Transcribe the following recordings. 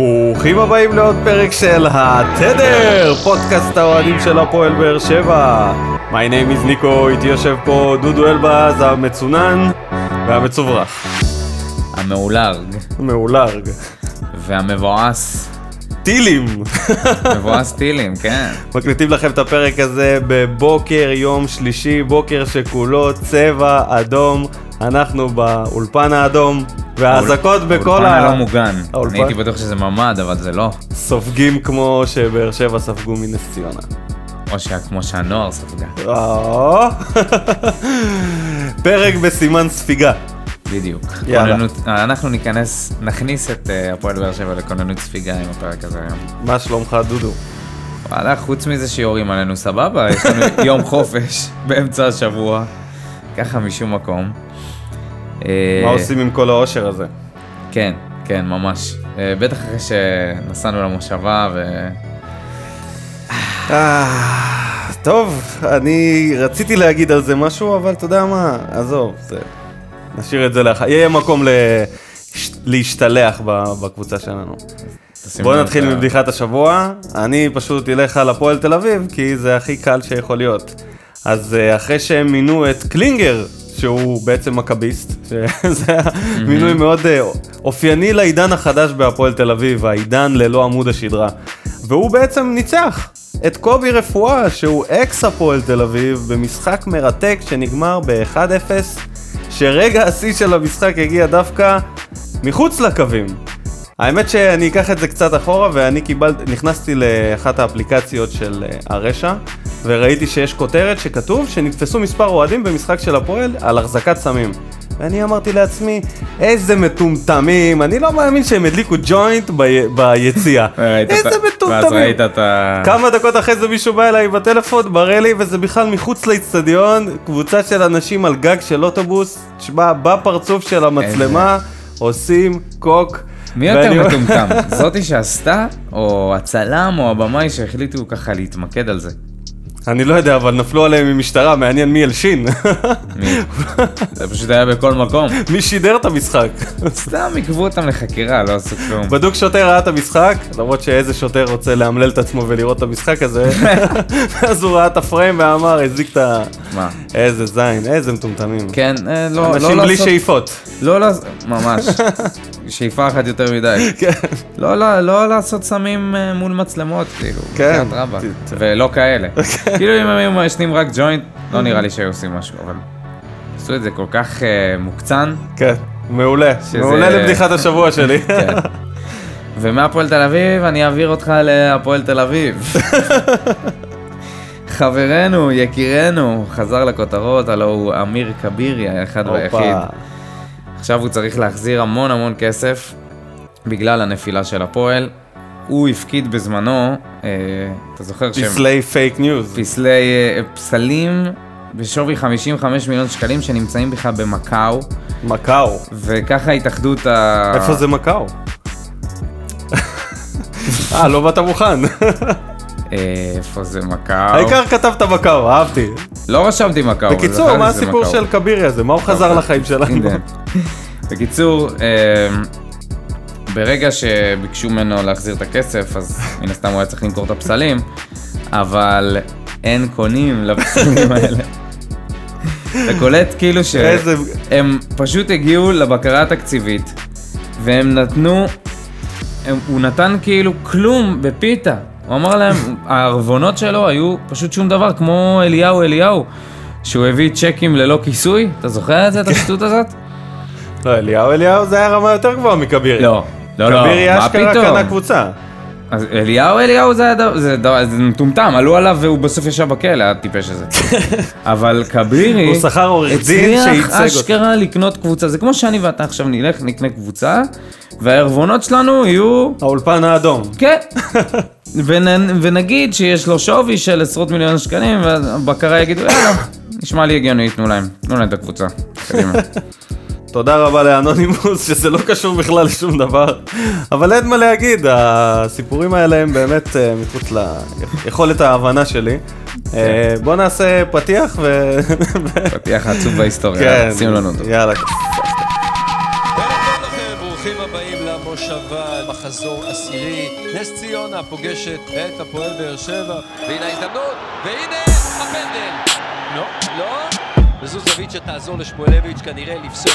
ברוכים הבאים לעוד פרק של התדר, פודקאסט האוהדים של הפועל באר שבע. My name is ניקו, איתי יושב פה דודו אלבז המצונן והמצוברח. המאולרג מאולרג. והמבואס, טילים. מבואס טילים, כן. מקליטים לכם את הפרק הזה בבוקר יום שלישי, בוקר שכולו צבע אדום. אנחנו באולפן האדום, והאזעקות בכל האולפן ה... הלא מוגן. האולפן- אני הייתי בטוח שזה ממ"ד, אבל זה לא. סופגים כמו שבאר שבע ספגו מנס ציונה. או שה- כמו שהנוער ספגה. פרק בסימן ספיגה. בדיוק. יאללה. כוננות- אנחנו ניכנס, נכניס את אה, הפועל באר שבע לכוננות ספיגה עם הפרק הזה היום. מה שלומך דודו? וואלה, חוץ מזה שיורים עלינו סבבה, יש לנו יום חופש באמצע השבוע. ככה משום מקום. אה, מה עושים עם כל העושר הזה? כן, כן, ממש. אה, בטח אחרי שנסענו למושבה ו... אה, טוב, אני רציתי להגיד על זה משהו, אבל אתה יודע מה, עזוב, זה... נשאיר את זה לאחר. יהיה מקום ל... להשתלח בקבוצה שלנו. לב נתחיל ל- מבדיחת השבוע. אני פשוט אלך על הפועל תל אביב, כי זה הכי קל שיכול להיות. אז אחרי שהם מינו את קלינגר, שהוא בעצם מכביסט, שזה היה מינוי מאוד אה, אופייני לעידן החדש בהפועל תל אביב, העידן ללא עמוד השדרה. והוא בעצם ניצח את קובי רפואה, שהוא אקס הפועל תל אביב, במשחק מרתק שנגמר ב-1-0, שרגע השיא של המשחק הגיע דווקא מחוץ לקווים. האמת שאני אקח את זה קצת אחורה ואני קיבלתי, נכנסתי לאחת האפליקציות של אה, הרשע וראיתי שיש כותרת שכתוב שנתפסו מספר אוהדים במשחק של הפועל על החזקת סמים. ואני אמרתי לעצמי, איזה מטומטמים, אני לא מאמין שהם הדליקו ג'וינט בי, ביציאה. איזה ה- ואז מטומטמים. ראית את ה... כמה דקות אחרי זה מישהו בא אליי בטלפון, מראה לי, וזה בכלל מחוץ לאצטדיון, קבוצה של אנשים על גג של אוטובוס, תשמע, בפרצוף של המצלמה, עושים קוק. מי יותר מטומטם? זאתי שעשתה, או הצלם, או הבמאי שהחליטו ככה להתמקד על זה? אני לא יודע, אבל נפלו עליהם ממשטרה, מעניין מי הלשין. מי? זה פשוט היה בכל מקום. מי שידר את המשחק. סתם עיכבו אותם לחקירה, לא עשו כלום. בדוק שוטר ראה את המשחק, למרות שאיזה שוטר רוצה לאמלל את עצמו ולראות את המשחק הזה, אז הוא ראה את הפריים ואמר, הזיק את ה... מה? איזה זין, איזה מטומטמים. כן, אה, לא לא אנשים בלי לעשות... שאיפות. לא לעשות... ממש. שאיפה אחת יותר מדי. כן. לא, לא, לעשות סמים אה, מול מצלמות, כאילו. כן. ולא כאלה. כאילו אם הם היו מעשנים רק ג'וינט, לא נראה לי שהיו עושים משהו, אבל... עשו את זה כל כך אה, מוקצן. כן, מעולה. מעולה לבדיחת השבוע שלי. כן. ומהפועל תל אביב, אני אעביר אותך להפועל תל אביב. חברנו, יקירנו, חזר לכותרות, הלו הוא אמיר כבירי, האחד והיחיד. עכשיו הוא צריך להחזיר המון המון כסף בגלל הנפילה של הפועל. הוא הפקיד בזמנו, אה, אתה זוכר שהם... פסלי fake news. פסלי אה, פסלים בשווי 55 מיליון שקלים שנמצאים בכלל במקאו, מקאו. וככה התאחדות ה... איפה זה מקאו? אה, לא באת מוכן. אה, איפה זה מקאו? העיקר כתבת מקאו, אהבתי. לא רשמתי מקאו. בקיצור, מה הסיפור. של כבירי הזה? מה הוא חזר לחיים שלנו? בקיצור, אה, ברגע שביקשו ממנו להחזיר את הכסף, אז מן הסתם הוא היה צריך למכור את הפסלים, אבל אין קונים לפסלים האלה. אתה קולט כאילו שהם פשוט הגיעו לבקרה התקציבית, והם נתנו, הם, הוא נתן כאילו כלום בפיתה. הוא אמר להם, הערבונות שלו היו פשוט שום דבר, כמו אליהו אליהו, שהוא הביא צ'קים ללא כיסוי, אתה זוכר את זה, את השטות הזאת? לא, אליהו אליהו זה היה רמה יותר גבוהה מכבירי. לא, לא, לא, מה אשכרה פתאום? קנה קבוצה. אז אליהו אליהו זה, זה, דבר- זה מטומטם, עלו עליו והוא בסוף ישב בכלא, הטיפש הזה. אבל כבירי, הוא שכר עורך דין הצליח שייצג אותו. אשכרה לקנות קבוצה, זה כמו שאני ואתה עכשיו נלך, נקנה קבוצה, והערבונות שלנו יהיו, האולפן האדום. כן, ונ, ונגיד שיש לו שווי של עשרות מיליון שקלים, והבקרה יגידו, יאללה, נשמע לי הגיוני, תנו להם, תנו להם את הקבוצה, קדימה. תודה רבה לאנונימוס, שזה לא קשור בכלל לשום דבר. אבל אין מה להגיד, הסיפורים האלה הם באמת אה, מחוץ ליכולת ההבנה שלי. אה, בוא נעשה פתיח ו... פתיח עצוב בהיסטוריה, כן, שים לנו אותו. יאללה. מחזור עשירי. נס ציונה פוגשת את הפועל באר שבע. והנה ההזדמנות, והנה. וזו זווית שתעזור לשפואלביץ' כנראה לפסוק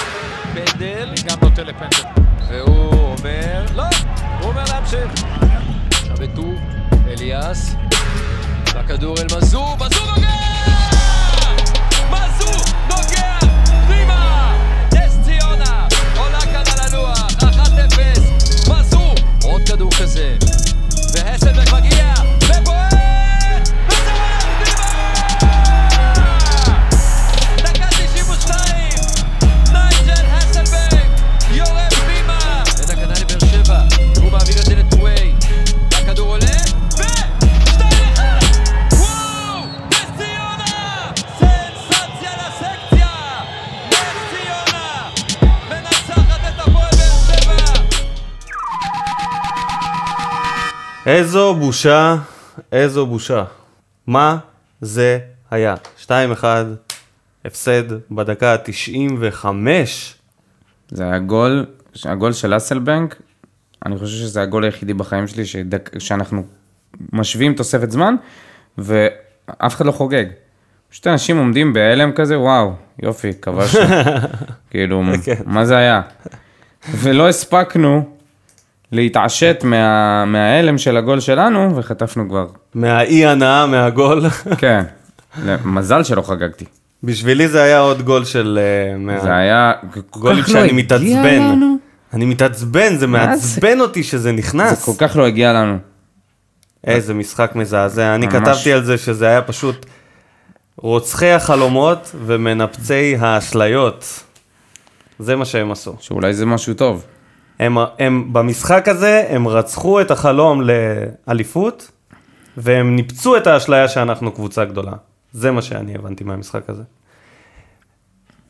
פנדל. אני גם נוטה לפנדל. והוא אומר, לא, הוא אומר להמשיך. עכשיו בטור, אליאס, והכדור אל מזור, מזור נוגע! מזור נוגע! פנימה! נס ציונה עולה כאן על הלוח, 1-0, מזור! עוד כדור כזה, והסלבק מגיע, איזו בושה, איזו בושה. מה זה היה? 2-1, הפסד בדקה ה-95. זה היה גול, הגול של אסלבנק, אני חושב שזה הגול היחידי בחיים שלי שדק, שאנחנו משווים תוספת זמן, ואף אחד לא חוגג. פשוט אנשים עומדים בהלם כזה, וואו, יופי, כבשנו. כאילו, כן. מה זה היה? ולא הספקנו להתעשת מה, מההלם של הגול שלנו, וחטפנו כבר. מהאי הנאה מהגול. כן, מזל שלא חגגתי. בשבילי זה היה עוד גול של... אה, מה- זה היה... לא שאני הגיע מתעצבן. לנו. אני מתעצבן, זה זה? מעצבן אותי שזה זה נכנס. כל כך לא הגיע לנו. איזה משחק מזעזע. אני ממש. כתבתי על זה שזה היה פשוט רוצחי החלומות ומנפצי האשליות. זה מה שהם עשו. שאולי זה משהו טוב. הם, הם במשחק הזה, הם רצחו את החלום לאליפות, והם ניפצו את האשליה שאנחנו קבוצה גדולה. זה מה שאני הבנתי מהמשחק הזה.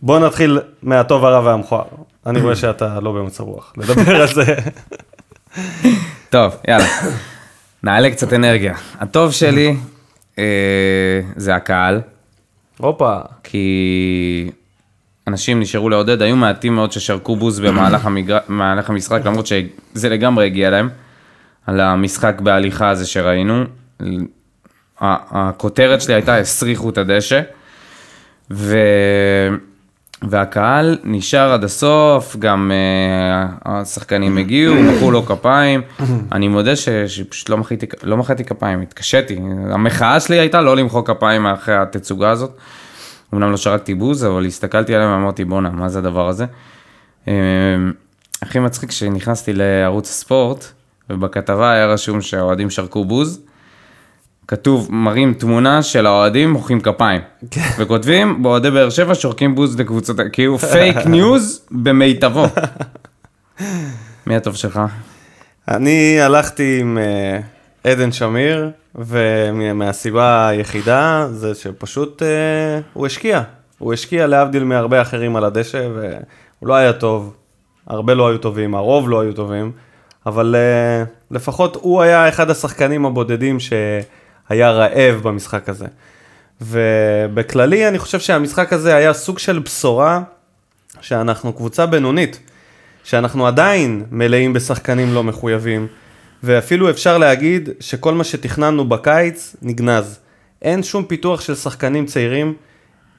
בוא נתחיל מהטוב הרע והמכוער. אני רואה שאתה לא במצב רוח לדבר על זה. טוב, יאללה. נעלה קצת אנרגיה. הטוב שלי אה, זה הקהל, הופה, כי אנשים נשארו לעודד, היו מעטים מאוד ששרקו בוז במהלך המגר... המשחק, למרות שזה לגמרי הגיע להם, על המשחק בהליכה הזה שראינו. הכותרת שלי הייתה הסריחו את הדשא, ו... והקהל נשאר עד הסוף, גם uh, השחקנים הגיעו, מחאו לו כפיים. אני מודה ש- שפשוט לא מחאתי, לא מחאתי כפיים, התקשיתי. המחאה שלי הייתה לא למחוא כפיים אחרי התצוגה הזאת. אמנם לא שרקתי בוז, אבל הסתכלתי עליהם ואמרתי, בואנה, מה זה הדבר הזה? אה, הכי מצחיק שנכנסתי לערוץ הספורט, ובכתבה היה רשום שהאוהדים שרקו בוז. כתוב, מראים תמונה של האוהדים מוחאים כפיים. וכותבים, באוהדי באר שבע שורקים בוז לקבוצות, כאילו fake news במיטבו. מי הטוב שלך? אני הלכתי עם אה, עדן שמיר, ומהסיבה היחידה זה שפשוט אה, הוא השקיע. הוא השקיע להבדיל מהרבה אחרים על הדשא, והוא לא היה טוב. הרבה לא היו טובים, הרוב לא היו טובים, אבל אה, לפחות הוא היה אחד השחקנים הבודדים שהיה רעב במשחק הזה. ובכללי אני חושב שהמשחק הזה היה סוג של בשורה שאנחנו קבוצה בינונית, שאנחנו עדיין מלאים בשחקנים לא מחויבים, ואפילו אפשר להגיד שכל מה שתכננו בקיץ נגנז. אין שום פיתוח של שחקנים צעירים,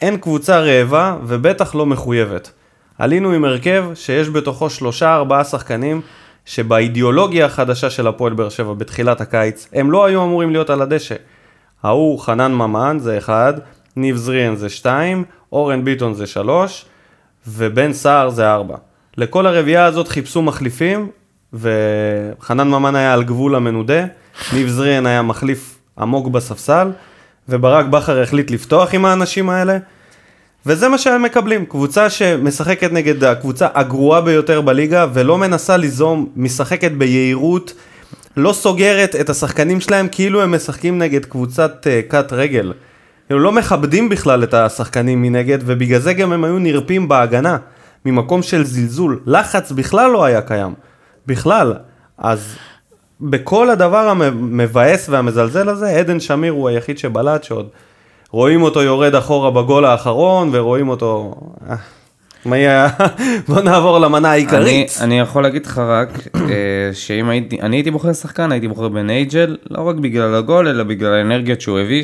אין קבוצה רעבה ובטח לא מחויבת. עלינו עם הרכב שיש בתוכו שלושה ארבעה שחקנים שבאידיאולוגיה החדשה של הפועל באר שבע בתחילת הקיץ, הם לא היו אמורים להיות על הדשא. ההוא חנן ממן זה אחד, ניב זריאן זה שתיים, אורן ביטון זה שלוש, ובן סער זה ארבע. לכל הרביעייה הזאת חיפשו מחליפים, וחנן ממן היה על גבול המנודה, ניב זריאן היה מחליף עמוק בספסל, וברק בכר החליט לפתוח עם האנשים האלה, וזה מה שהם מקבלים, קבוצה שמשחקת נגד הקבוצה הגרועה ביותר בליגה, ולא מנסה ליזום, משחקת ביהירות, לא סוגרת את השחקנים שלהם כאילו הם משחקים נגד קבוצת uh, קאט רגל. הם לא מכבדים בכלל את השחקנים מנגד, ובגלל זה גם הם היו נרפים בהגנה, ממקום של זלזול. לחץ בכלל לא היה קיים. בכלל. אז בכל הדבר המבאס והמזלזל הזה, עדן שמיר הוא היחיד שבלט שעוד רואים אותו יורד אחורה בגול האחרון, ורואים אותו... אה, מה יהיה... בוא נעבור למנה אני, העיקרית. אני יכול להגיד לך רק, אה, שאם הייתי, אני הייתי בוחר שחקן, הייתי בוחר בנייג'ל, לא רק בגלל הגול, אלא בגלל האנרגיות שהוא הביא,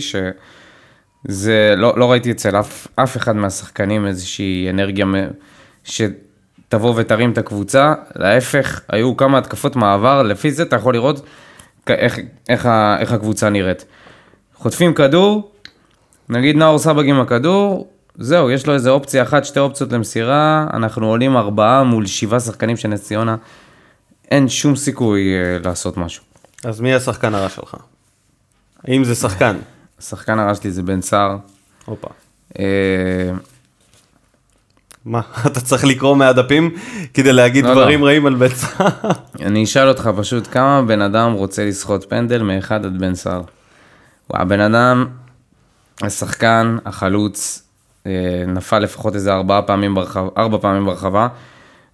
שזה, לא, לא ראיתי אצל אף, אף אחד מהשחקנים איזושהי אנרגיה מ- שתבוא ותרים את הקבוצה, להפך, היו כמה התקפות מעבר, לפי זה אתה יכול לראות איך, איך, איך הקבוצה נראית. חוטפים כדור, נגיד נאור סבג עם הכדור, זהו, יש לו איזה אופציה אחת, שתי אופציות למסירה, אנחנו עולים ארבעה מול שבעה שחקנים של נס ציונה, אין שום סיכוי אה, לעשות משהו. אז מי השחקן הרע שלך? אם זה שחקן. השחקן הרע שלי זה בן סער. הופה. מה, אתה צריך לקרוא מהדפים כדי להגיד לא, דברים לא. רעים על בן סער? אני אשאל אותך פשוט, כמה בן אדם רוצה לסחוט פנדל מאחד עד בן סער? הבן אדם, השחקן, החלוץ, אה, נפל לפחות איזה ארבעה פעמים ברחבה, ארבע פעמים ברחבה,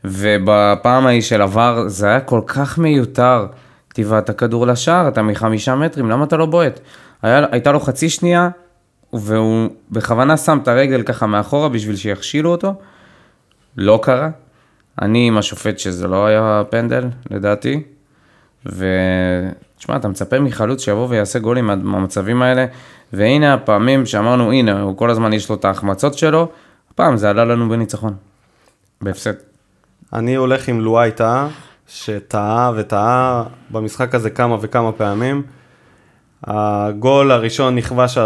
ובפעם ההיא של עבר זה היה כל כך מיותר. טבעת הכדור לשער, אתה מחמישה מטרים, למה אתה לא בועט? היה, הייתה לו חצי שנייה, והוא בכוונה שם את הרגל ככה מאחורה בשביל שיכשילו אותו. לא קרה. אני עם השופט שזה לא היה פנדל, לדעתי. ותשמע, אתה מצפה מחלוץ שיבוא ויעשה גולים מה- מהמצבים האלה, והנה הפעמים שאמרנו, הנה, הוא כל הזמן יש לו את ההחמצות שלו, הפעם זה עלה לנו בניצחון. בהפסד. אני הולך עם לואי טאה, שטעה וטעה במשחק הזה כמה וכמה פעמים. הגול הראשון נכבש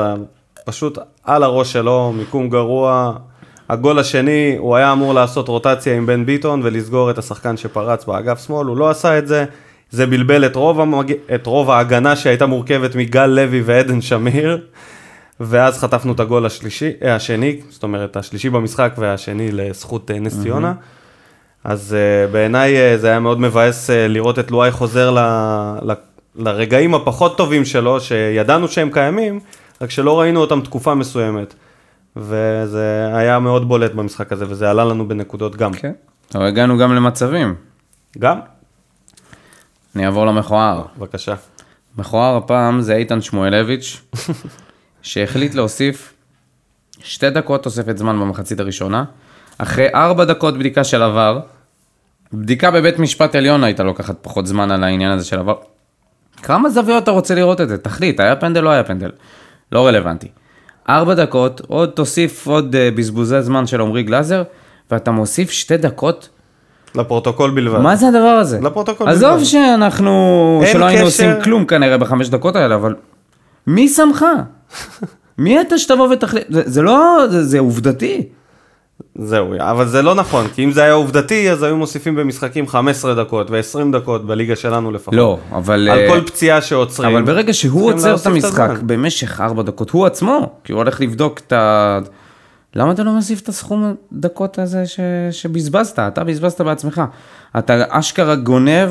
פשוט על הראש שלו, מיקום גרוע. הגול השני, הוא היה אמור לעשות רוטציה עם בן ביטון ולסגור את השחקן שפרץ באגף שמאל, הוא לא עשה את זה. זה בלבל את רוב, המג... את רוב ההגנה שהייתה מורכבת מגל לוי ועדן שמיר. ואז חטפנו את הגול השלישי, אה, השני, זאת אומרת השלישי במשחק והשני לזכות אה, נס ציונה. אז uh, בעיניי uh, זה היה מאוד מבאס uh, לראות את לואי חוזר ל, ל, לרגעים הפחות טובים שלו, שידענו שהם קיימים, רק שלא ראינו אותם תקופה מסוימת. וזה היה מאוד בולט במשחק הזה, וזה עלה לנו בנקודות גם. כן. אבל הגענו גם למצבים. גם? אני אעבור למכוער. בבקשה. מכוער הפעם זה איתן שמואלביץ', שהחליט להוסיף שתי דקות תוספת זמן במחצית הראשונה, אחרי ארבע דקות בדיקה של עבר, בדיקה בבית משפט עליון הייתה לוקחת פחות זמן על העניין הזה של עבר. כמה זוויות אתה רוצה לראות את זה? תחליט, היה פנדל, לא היה פנדל. לא רלוונטי. ארבע דקות, עוד תוסיף עוד uh, בזבוזי זמן של עמרי גלאזר, ואתה מוסיף שתי דקות לפרוטוקול בלבד. מה זה הדבר הזה? לפרוטוקול עזוב בלבד. שאנחנו, אין שלא היינו קשר. עושים כלום כנראה בחמש דקות האלה, אבל מי שמך? מי אתה שתבוא ותחליט? זה, זה לא, זה, זה עובדתי. זהו, אבל זה לא נכון, כי אם זה היה עובדתי, אז היו מוסיפים במשחקים 15 דקות ו-20 דקות בליגה שלנו לפחות. לא, אבל... על אה, כל פציעה שעוצרים. אבל ברגע שהוא עוצר את המשחק הזמן. במשך ארבע דקות, הוא עצמו, כי הוא הולך לבדוק את ה... למה אתה לא מוסיף את הסכום דקות הזה ש... שבזבזת? אתה בזבזת בעצמך. אתה אשכרה גונב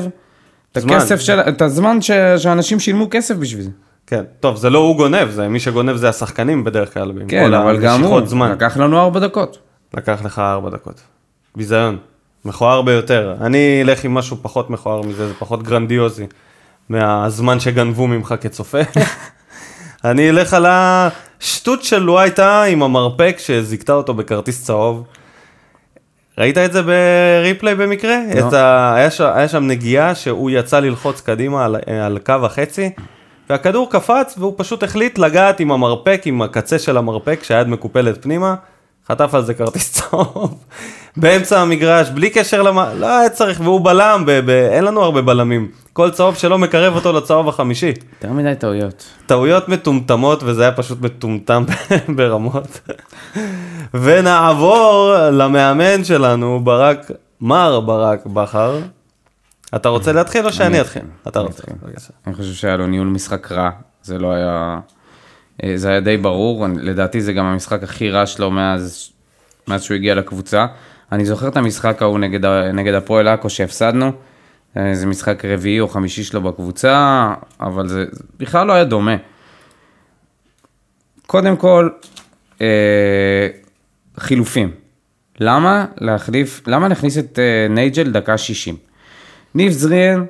את זמן. הכסף של... את הזמן ש... שאנשים שילמו כסף בשביל זה. כן, טוב, זה לא הוא גונב, זה מי שגונב זה השחקנים בדרך כלל. כן, אבל גם הוא, זמן. לקח לנו ארבע דקות. לקח לך ארבע דקות. ביזיון. מכוער ביותר. אני אלך עם משהו פחות מכוער מזה, זה פחות גרנדיוזי מהזמן שגנבו ממך כצופה. אני אלך על השטות של לואי טאה עם המרפק שזיכתה אותו בכרטיס צהוב. ראית את זה בריפליי במקרה? לא. את ה... היה, ש... היה שם נגיעה שהוא יצא ללחוץ קדימה על, על קו החצי, והכדור קפץ והוא פשוט החליט לגעת עם המרפק, עם הקצה של המרפק שהיד מקופלת פנימה, חטף על זה כרטיס צהוב. באמצע המגרש, בלי קשר למה, לא היה צריך, והוא בלם, ב... ב... אין לנו הרבה בלמים. כל צהוב שלו מקרב אותו לצהוב החמישי. יותר מדי טעויות. טעויות מטומטמות, וזה היה פשוט מטומטם ברמות. ונעבור למאמן שלנו, ברק, מר ברק בכר. אתה רוצה להתחיל או שאני אני אתחיל? אתה רוצה. אני חושב שהיה לו ניהול משחק רע, זה לא היה... אה, זה היה די ברור, לדעתי זה גם המשחק הכי רע שלו מאז, מאז שהוא הגיע לקבוצה. אני זוכר את המשחק ההוא נגד, נגד הפועל עכו שהפסדנו, אה, זה משחק רביעי או חמישי שלו בקבוצה, אבל זה בכלל לא היה דומה. קודם כל, אה, חילופים. למה להחליף, למה להכניס את אה, נייג'ל דקה 60? ניב זריאן,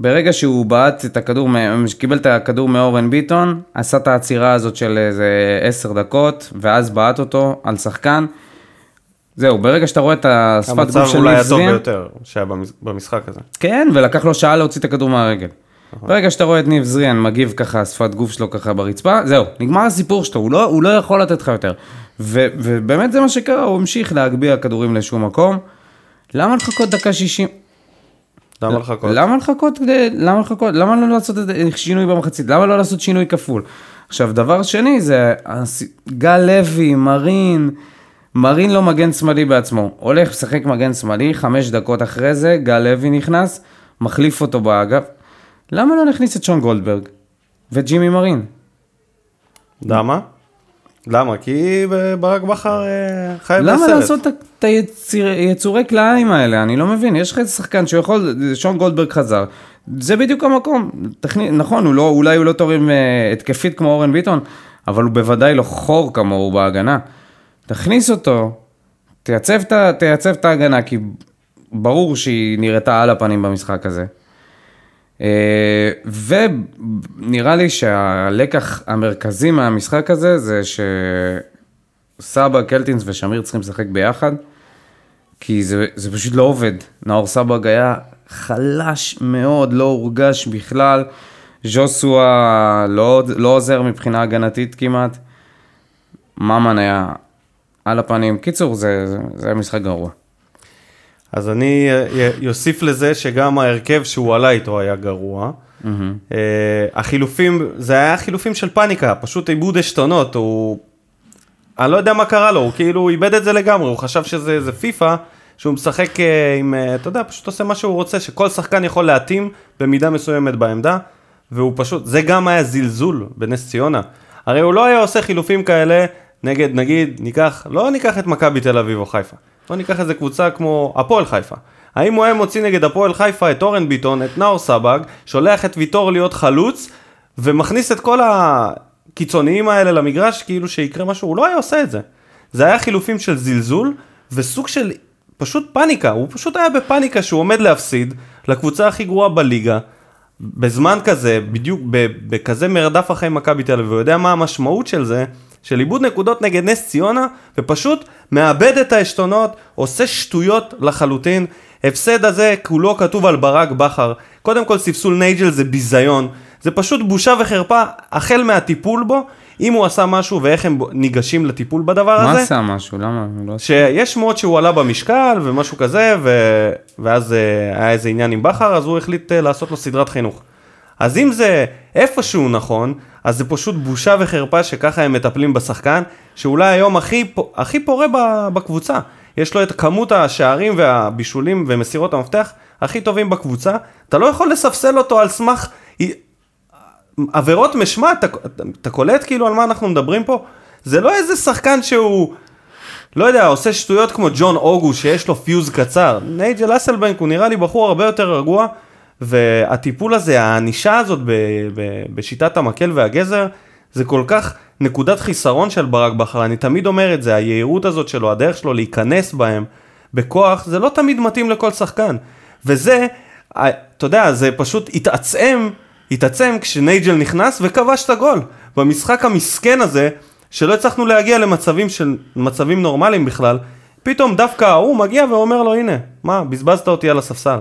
ברגע שהוא בעט את הכדור, קיבל את הכדור מאורן ביטון, עשה את העצירה הזאת של איזה 10 דקות, ואז בעט אותו על שחקן. זהו, ברגע שאתה רואה את השפת המצב גוף של אולי ניב הטוב זריאן, ביותר שהיה במש- במשחק הזה. כן, ולקח לו שעה להוציא את הכדור מהרגל. ברגע שאתה רואה את ניב זריאן מגיב ככה, שפת גוף שלו ככה ברצפה, זהו, נגמר הסיפור שלו, הוא לא, הוא לא יכול לתת לך יותר. ו, ובאמת זה מה שקרה, הוא המשיך להגביה כדורים לשום מקום. למה לחכות דקה 60? למה לחכות? למה לחכות? למה לחכות? למה לא לעשות שינוי במחצית? למה לא לעשות שינוי כפול? עכשיו, דבר שני זה גל לוי, מרין, מרין לא מגן שמאלי בעצמו. הולך לשחק מגן שמאלי, חמש דקות אחרי זה, גל לוי נכנס, מחליף אותו באגף. למה לא נכניס את שון גולדברג וג'ימי מרין? למה? למה? כי ברק בכר אה, חי למה בסרט. לעשות את- את היציר- יצורי כלאיים האלה? אני לא מבין. יש לך איזה שחקן שיכול, שון גולדברג חזר. זה בדיוק המקום. תכני, נכון, הוא לא, אולי הוא לא תורם אה, התקפית כמו אורן ביטון, אבל הוא בוודאי לא חור כמוהו בהגנה. תכניס אותו, תייצב ה- תייצב את ההגנה, כי ברור שהיא נראתה על הפנים במשחק הזה. אה, ונראה לי שהלקח המרכזי מהמשחק הזה זה שסבא, קלטינס ושמיר צריכים לשחק ביחד, כי זה, זה פשוט לא עובד. נאור סבג היה חלש מאוד, לא הורגש בכלל. ז'וסווה לא, לא עוזר מבחינה הגנתית כמעט. ממן היה על הפנים. קיצור, זה, זה, זה היה משחק גרוע. אז אני אה, יוסיף לזה שגם ההרכב שהוא עלה איתו היה גרוע. אה, החילופים, זה היה חילופים של פאניקה, פשוט איבוד עשתונות, הוא... אני לא יודע מה קרה לו, הוא כאילו איבד את זה לגמרי, הוא חשב שזה איזה פיפא, שהוא משחק אה, עם, אה, אתה יודע, פשוט עושה מה שהוא רוצה, שכל שחקן יכול להתאים במידה מסוימת בעמדה, והוא פשוט, זה גם היה זלזול בנס ציונה. הרי הוא לא היה עושה חילופים כאלה נגד, נגיד, ניקח, לא ניקח את מכבי תל אביב או חיפה, בוא ניקח איזה קבוצה כמו הפועל חיפה. האם הוא היה מוציא נגד הפועל חיפה את אורן ביטון, את נאור סבג, שולח את ויטור להיות חלוץ, ומכניס את כל הקיצוניים האלה למגרש, כאילו שיקרה משהו, הוא לא היה עושה את זה. זה היה חילופים של זלזול, וסוג של פשוט פאניקה, הוא פשוט היה בפאניקה שהוא עומד להפסיד לקבוצה הכי גרועה בליגה, בזמן כזה, בדיוק בכזה מרדף אחרי מכבי תל אביב, הוא יודע מה המשמעות של זה, של איבוד נקודות נגד נס ציונה, ופשוט מאבד את העשתונות, עושה שטויות לחלוטין. הפסד הזה כולו כתוב על ברק בכר. קודם כל ספסול נייג'ל זה ביזיון, זה פשוט בושה וחרפה, החל מהטיפול בו, אם הוא עשה משהו ואיך הם ניגשים לטיפול בדבר מה הזה. עשה משהו? למה? לא? שיש שמועות שהוא עלה במשקל ומשהו כזה, ו... ואז אה, היה איזה עניין עם בכר, אז הוא החליט אה, לעשות לו סדרת חינוך. אז אם זה איפשהו נכון, אז זה פשוט בושה וחרפה שככה הם מטפלים בשחקן, שאולי היום הכי, הכי פורה בקבוצה. יש לו את כמות השערים והבישולים ומסירות המפתח הכי טובים בקבוצה, אתה לא יכול לספסל אותו על סמך עבירות משמע, אתה, אתה, קולט כאילו על מה אנחנו מדברים פה? זה לא איזה שחקן שהוא, לא יודע, עושה שטויות כמו ג'ון אוגו שיש לו פיוז קצר. נייג'ל אסלבנק הוא נראה לי בחור הרבה יותר רגוע, והטיפול הזה, הענישה הזאת ב, ב, בשיטת המקל והגזר, זה כל כך נקודת חיסרון של ברק בכר, אני תמיד אומר את זה, היהירות הזאת שלו, הדרך שלו להיכנס בהם בכוח, זה לא תמיד מתאים לכל שחקן. וזה, אתה יודע, זה פשוט התעצם, התעצם כשנייג'ל נכנס וכבש את הגול. במשחק המסכן הזה, שלא הצלחנו להגיע למצבים של, מצבים נורמליים בכלל, פתאום דווקא ההוא מגיע ואומר לו, הנה, מה, בזבזת אותי על הספסל.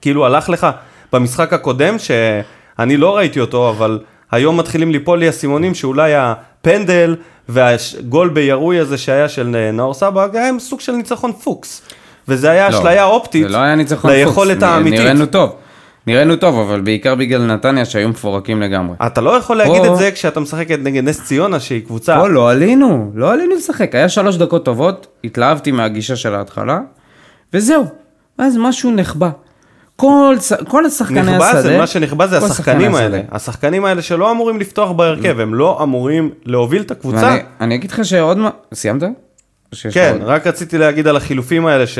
כאילו הלך לך במשחק הקודם, שאני לא ראיתי אותו, אבל היום מתחילים ליפול לי האסימונים שאולי הפנדל והגול בירוי הזה שהיה של נאור סבג, היה עם סוג של ניצחון פוקס. וזה היה לא, אשליה אופטית זה לא היה ניצחון פוקס. ליכולת נ- האמיתית. נראינו טוב. נראינו טוב, אבל בעיקר בגלל נתניה שהיו מפורקים לגמרי. אתה לא יכול להגיד פה- את זה כשאתה משחק נגד נס ציונה שהיא קבוצה. פה לא עלינו, לא עלינו לשחק. היה שלוש דקות טובות, התלהבתי מהגישה של ההתחלה, וזהו. ואז משהו נחבא. כל, כל השחקני השדה... נכבה זה, מה שנכבה זה השחקנים שחקני האלה. השדה. השחקנים האלה שלא אמורים לפתוח בהרכב, הם לא אמורים להוביל את הקבוצה. ואני אני אגיד לך שעוד מה... סיימת? כן, עוד? רק רציתי להגיד על החילופים האלה, ש...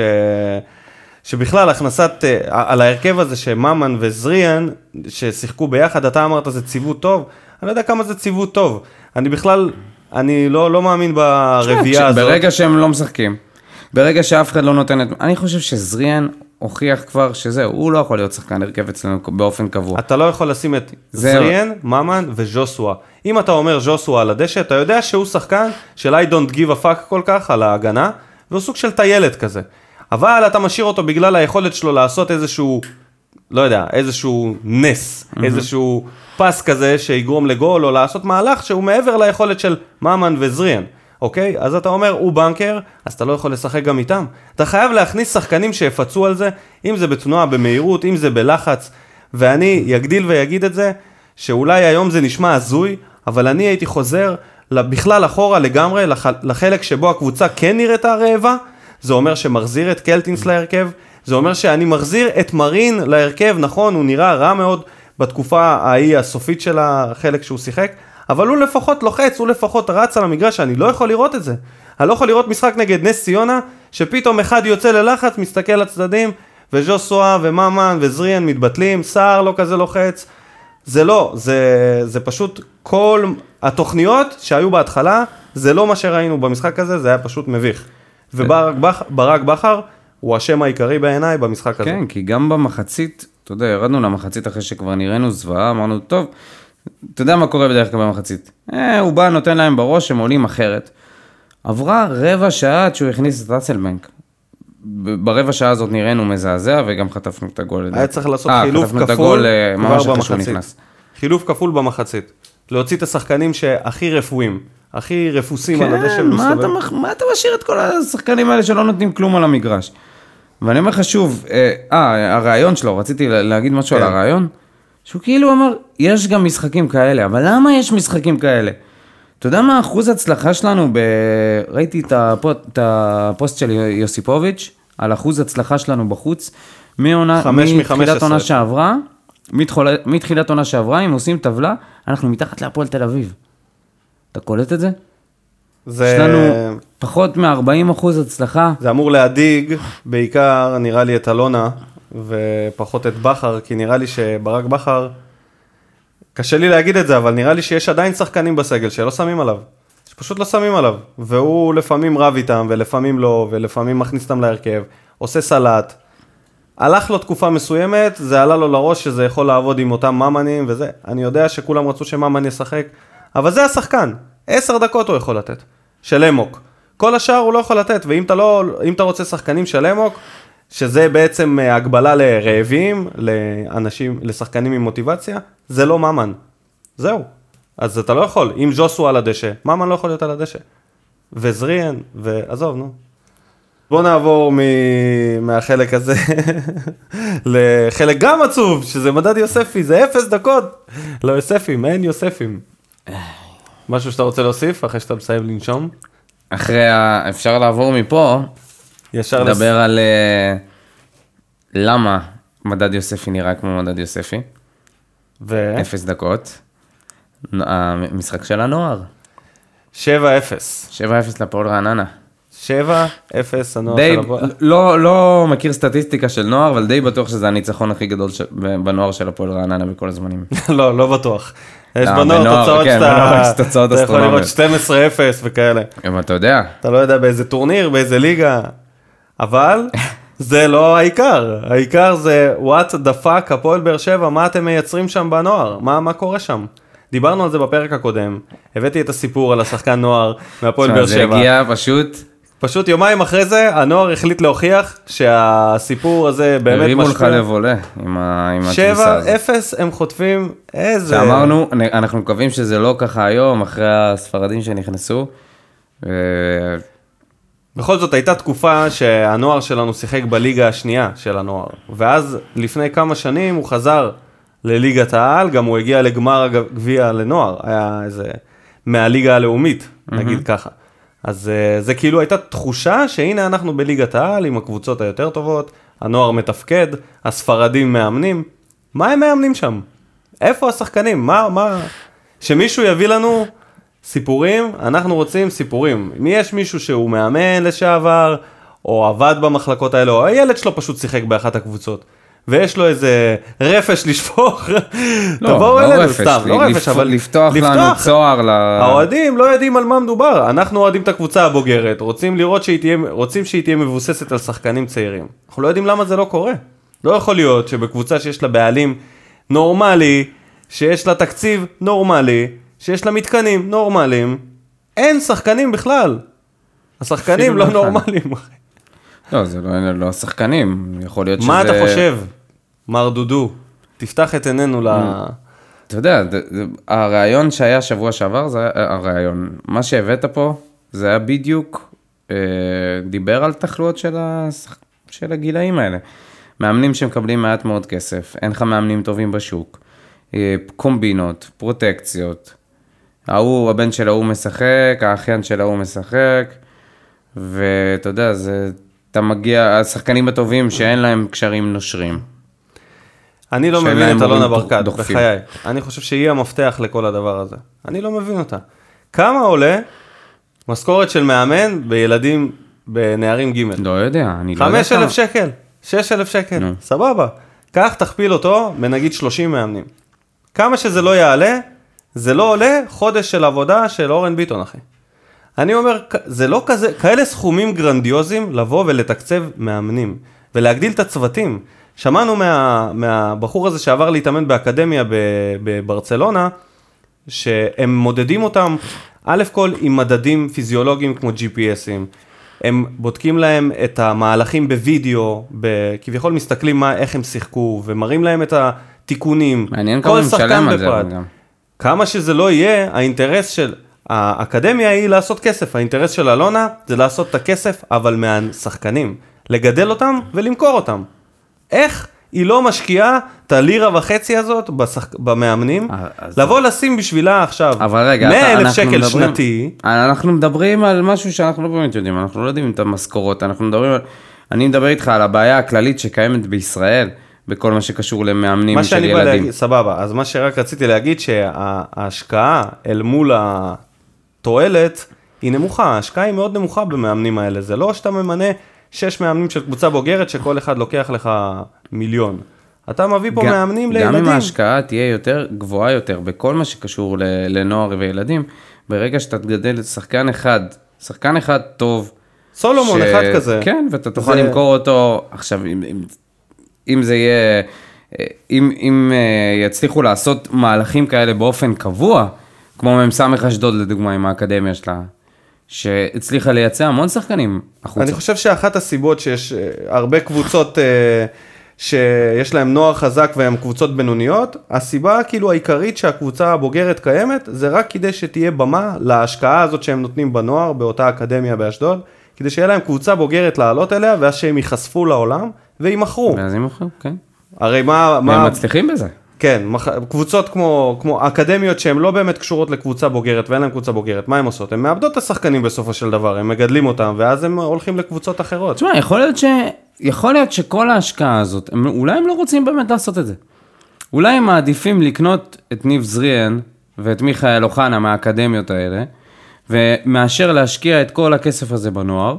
שבכלל הכנסת, אה, על ההרכב הזה שממן וזריאן, ששיחקו ביחד, אתה אמרת זה ציוות טוב, אני לא יודע כמה זה ציוות טוב. אני בכלל, אני לא, לא מאמין ברביעייה הזאת. ברגע שהם לא משחקים, ברגע שאף אחד לא נותן את... אני חושב שזריאן הוכיח כבר שזהו, הוא לא יכול להיות שחקן הרכב אצלנו באופן קבוע. אתה לא יכול לשים את זהו. זריאן, ממן וז'וסווה. אם אתה אומר ז'וסווה על הדשא, אתה יודע שהוא שחקן של I don't give a fuck כל כך על ההגנה, והוא סוג של טיילת כזה. אבל אתה משאיר אותו בגלל היכולת שלו לעשות איזשהו, לא יודע, איזשהו נס, mm-hmm. איזשהו פס כזה שיגרום לגול, או לעשות מהלך שהוא מעבר ליכולת של ממן וזריאן. אוקיי? אז אתה אומר, הוא בנקר, אז אתה לא יכול לשחק גם איתם. אתה חייב להכניס שחקנים שיפצו על זה, אם זה בתנועה, במהירות, אם זה בלחץ. ואני אגדיל ויגיד את זה, שאולי היום זה נשמע הזוי, אבל אני הייתי חוזר בכלל אחורה לגמרי, לח, לחלק שבו הקבוצה כן נראתה רעבה, זה אומר שמחזיר את קלטינס להרכב, זה אומר שאני מחזיר את מרין להרכב, נכון, הוא נראה רע מאוד בתקופה ההיא הסופית של החלק שהוא שיחק, אבל הוא לפחות לוחץ, הוא לפחות רץ על המגרש, אני לא יכול לראות את זה. אני לא יכול לראות משחק נגד נס ציונה, שפתאום אחד יוצא ללחץ, מסתכל לצדדים, וז'וסואה וממן וזריאן מתבטלים, סער לא כזה לוחץ. זה לא, זה, זה פשוט כל התוכניות שהיו בהתחלה, זה לא מה שראינו במשחק הזה, זה היה פשוט מביך. וברק בכר הוא השם העיקרי בעיניי במשחק הזה. כן, כי גם במחצית, אתה יודע, ירדנו למחצית אחרי שכבר נראינו זוועה, אמרנו, טוב, אתה יודע מה קורה בדרך כלל במחצית. אה, הוא בא, נותן להם בראש, הם עולים אחרת. עברה רבע שעה עד שהוא הכניס את אסלבנק. ברבע שעה הזאת נראינו מזעזע וגם חטפנו את הגול. היה צריך לעשות 아, אה, חילוף כפול אה, כבר במחצית. חילוף כפול במחצית. להוציא את השחקנים שהכי רפואים, הכי רפוסים כן, על הדשא ומסתובב. מה מה אתה משאיר את כל השחקנים האלה שלא נותנים כלום על המגרש? ואני אומר לך שוב, אה, אה הרעיון שלו, רציתי להגיד משהו כן. על הרעיון, שהוא כאילו אמר, יש גם משחקים כאלה, אבל למה יש משחקים כאלה? אתה יודע מה אחוז הצלחה שלנו, ב... ראיתי את, הפוסט, את הפוסט של יוסיפוביץ', על אחוז הצלחה שלנו בחוץ, מעונה, מתחילת עונה שעברה, מתחול... מתחילת עונה שעברה, אם עושים טבלה, אנחנו מתחת להפועל תל אביב. אתה קולט את זה? זה... יש לנו פחות מ-40 אחוז הצלחה. זה אמור להדאיג, בעיקר נראה לי את אלונה, ופחות את בכר, כי נראה לי שברק בכר... קשה לי להגיד את זה, אבל נראה לי שיש עדיין שחקנים בסגל שלא שמים עליו. שפשוט לא שמים עליו. והוא לפעמים רב איתם, ולפעמים לא, ולפעמים מכניס אותם להרכב, עושה סלט. הלך לו תקופה מסוימת, זה עלה לו לראש שזה יכול לעבוד עם אותם ממנים וזה. אני יודע שכולם רצו שממן ישחק, אבל זה השחקן. עשר דקות הוא יכול לתת. של אמוק. כל השאר הוא לא יכול לתת, ואם אתה לא, אתה רוצה שחקנים של אמוק, שזה בעצם אה, הגבלה לרעבים, לאנשים, לשחקנים עם מוטיבציה, זה לא ממן. זהו. אז אתה לא יכול, אם ז'וסו על הדשא, ממן לא יכול להיות על הדשא. וזריאן, ועזוב, נו. בוא נעבור מ... מהחלק הזה לחלק גם עצוב, שזה מדד יוספי, זה אפס דקות. לא יוספים, אין יוספים. משהו שאתה רוצה להוסיף אחרי שאתה מסיים לנשום? אחרי ה... אפשר לעבור מפה ישר לדבר לס... על uh, למה מדד יוספי נראה כמו מדד יוספי. ו? אפס דקות. המשחק של הנוער. 7-0. 7-0 לפועל רעננה. 7-0 הנוער של הפועל. לא, לא מכיר סטטיסטיקה של נוער, אבל די בטוח שזה הניצחון הכי גדול ש... בנוער של הפועל רעננה בכל הזמנים. לא, לא בטוח. יש לא, בנוער תוצאות כן, שאתה, אתה יכול לראות 12-0 וכאלה. גם אתה יודע. אתה לא יודע באיזה טורניר, באיזה ליגה. אבל זה לא העיקר, העיקר זה what the fuck הפועל באר שבע, מה אתם מייצרים שם בנוער, מה, מה קורה שם. דיברנו על זה בפרק הקודם, הבאתי את הסיפור על השחקן נוער מהפועל באר שבע. זה הגיע פשוט... פשוט יומיים אחרי זה הנוער החליט להוכיח שהסיפור הזה באמת משפיע. הרימו לך לב עולה עם התפיסה הזאת. 7-0 הם חוטפים איזה... שאמרנו, אנחנו מקווים שזה לא ככה היום אחרי הספרדים שנכנסו. בכל זאת הייתה תקופה שהנוער שלנו שיחק בליגה השנייה של הנוער, ואז לפני כמה שנים הוא חזר לליגת העל, גם הוא הגיע לגמר הגביע לנוער, היה איזה מהליגה הלאומית, נגיד. ככה. אז uh, זה כאילו הייתה תחושה שהנה אנחנו בליגת העל עם הקבוצות היותר טובות, הנוער מתפקד, הספרדים מאמנים, מה הם מאמנים שם? איפה השחקנים? מה, מה... שמישהו יביא לנו סיפורים, אנחנו רוצים סיפורים. אם יש מישהו שהוא מאמן לשעבר, או עבד במחלקות האלה, או הילד שלו פשוט שיחק באחת הקבוצות. ויש לו איזה רפש לשפוך, לא, תבואו לא אלינו, סתם, לא רפש, אבל לפתוח לנו צוהר ל... האוהדים לא יודעים על מה מדובר, אנחנו אוהדים את הקבוצה הבוגרת, רוצים לראות שהיא תהיה, רוצים שהיא תהיה מבוססת על שחקנים צעירים. אנחנו לא יודעים למה זה לא קורה. לא יכול להיות שבקבוצה שיש לה בעלים נורמלי, שיש לה תקציב נורמלי, שיש לה מתקנים נורמליים, אין שחקנים בכלל. השחקנים לא לא. נורמליים. לא, זה לא, לא השחקנים, יכול להיות שזה... מה אתה חושב, מר דודו? תפתח את עינינו ל... אתה יודע, הרעיון שהיה שבוע שעבר, זה היה, הרעיון, מה שהבאת פה, זה היה בדיוק, אה, דיבר על תחלואות. של הגילאים האלה. מאמנים שמקבלים מעט מאוד כסף, אין לך מאמנים טובים בשוק, אה, קומבינות, פרוטקציות. ההוא, הבן של ההוא משחק, האחיין של ההוא משחק, ואתה יודע, זה, אתה מגיע, השחקנים הטובים שאין להם קשרים נושרים. אני לא מבין את אלונה ברקת, דוחפים. בחיי. אני חושב שהיא המפתח לכל הדבר הזה. אני לא מבין אותה. כמה עולה משכורת של מאמן בילדים, בנערים ג'? לא יודע, אני לא יודע חמש כמה. אלף שקל, שש אלף שקל, נו. סבבה. קח, תכפיל אותו בנגיד 30 מאמנים. כמה שזה לא יעלה, זה לא עולה חודש של עבודה של אורן ביטון, אחי. אני אומר, זה לא כזה, כאלה סכומים גרנדיוזיים לבוא ולתקצב מאמנים, ולהגדיל את הצוותים. שמענו מה, מהבחור הזה שעבר להתאמן באקדמיה בברצלונה, שהם מודדים אותם, א' כל עם מדדים פיזיולוגיים כמו GPSים. הם בודקים להם את המהלכים בווידאו, כביכול מסתכלים מה, איך הם שיחקו, ומראים להם את התיקונים. מעניין כמה הוא משלם על זה גם. כמה שזה לא יהיה, האינטרס של האקדמיה היא לעשות כסף, האינטרס של אלונה זה לעשות את הכסף, אבל מהשחקנים. לגדל אותם ולמכור אותם. איך היא לא משקיעה את הלירה וחצי הזאת בשח... במאמנים? אה, אז- לבוא לשים בשבילה עכשיו אבל רגע, 100 אתה- אלף שקל מדברים- שנתי, אנחנו מדברים על משהו שאנחנו לא באמת יודעים, אנחנו לא יודעים את המשכורות, אנחנו מדברים על... אני מדבר איתך על הבעיה הכללית שקיימת בישראל, בכל מה שקשור למאמנים מה של שאני בא ילדים. להגיד, סבבה, אז מה שרק רציתי להגיד שההשקעה אל מול התועלת היא נמוכה, ההשקעה היא מאוד נמוכה במאמנים האלה, זה לא שאתה ממנה שש מאמנים של קבוצה בוגרת שכל אחד לוקח לך מיליון. אתה מביא פה גם- מאמנים גם אם לילדים. ההשקעה תהיה יותר גבוהה יותר בכל מה שקשור לנוער וילדים, ברגע שאתה תגדל שחקן אחד, שחקן אחד טוב. סולומון אחד כזה. כן, ואתה תוכל זה- למכור אותו, עכשיו, אם, אם, אם זה יהיה, אם, אם אה, יצליחו לעשות מהלכים כאלה באופן קבוע, כמו מ"ס אשדוד לדוגמה עם האקדמיה שלה, שהצליחה לייצא המון שחקנים החוצה. אני חושב שאחת הסיבות שיש אה, הרבה קבוצות אה, שיש להם נוער חזק והן קבוצות בינוניות, הסיבה כאילו העיקרית שהקבוצה הבוגרת קיימת, זה רק כדי שתהיה במה להשקעה הזאת שהם נותנים בנוער, באותה אקדמיה באשדוד, כדי שיהיה להם קבוצה בוגרת לעלות אליה, ואז שהם ייחשפו לעולם ויימכרו. ואז הם יכולים, כן. הרי מה, והם מה, מצליחים בזה. כן, מח... קבוצות כמו, כמו אקדמיות שהן לא באמת קשורות לקבוצה בוגרת ואין להן קבוצה בוגרת, מה הן עושות? הן מאבדות את השחקנים בסופו של דבר, הן מגדלים אותם, ואז הם הולכים לקבוצות אחרות. תשמע, יכול להיות, ש... יכול להיות שכל ההשקעה הזאת, הם... אולי הם לא רוצים באמת לעשות את זה. אולי הם מעדיפים לקנות את ניב זריאן ואת מיכאל אוחנה מהאקדמיות האלה, ומאשר להשקיע את כל הכסף הזה בנוער,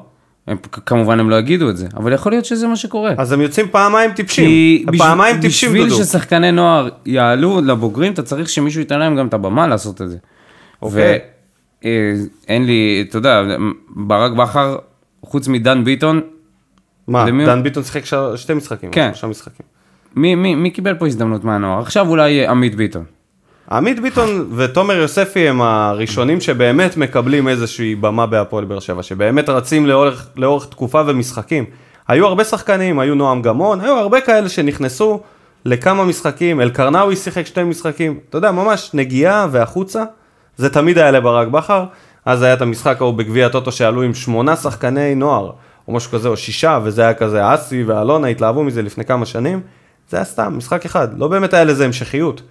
הם, כמובן הם לא יגידו את זה, אבל יכול להיות שזה מה שקורה. אז הם יוצאים פעמיים טיפשים. כי פעמיים בשביל, טיפשים, בשביל דודו. ששחקני נוער יעלו לבוגרים, אתה צריך שמישהו ייתן להם גם את הבמה לעשות את זה. אוקיי. ואין לי, אתה יודע, ברק בכר, חוץ מדן ביטון, מה, למי- דן ביטון שיחק ש... שתי משחקים, כן. שלושה משחקים. מי, מי, מי קיבל פה הזדמנות מהנוער? עכשיו אולי אה, עמית ביטון. עמית ביטון ותומר יוספי הם הראשונים שבאמת מקבלים איזושהי במה בהפועל באר שבע, שבאמת רצים לאורך, לאורך תקופה ומשחקים. היו הרבה שחקנים, היו נועם גמון, היו הרבה כאלה שנכנסו לכמה משחקים, אלקרנאווי שיחק שתי משחקים, אתה יודע, ממש נגיעה והחוצה, זה תמיד היה לברק בכר, אז היה את המשחק ההוא בגביע הטוטו שעלו עם שמונה שחקני נוער, או משהו כזה, או שישה, וזה היה כזה, אסי ואלונה התלהבו מזה לפני כמה שנים, זה היה סתם, משחק אחד, לא באמת היה לזה המשכיות.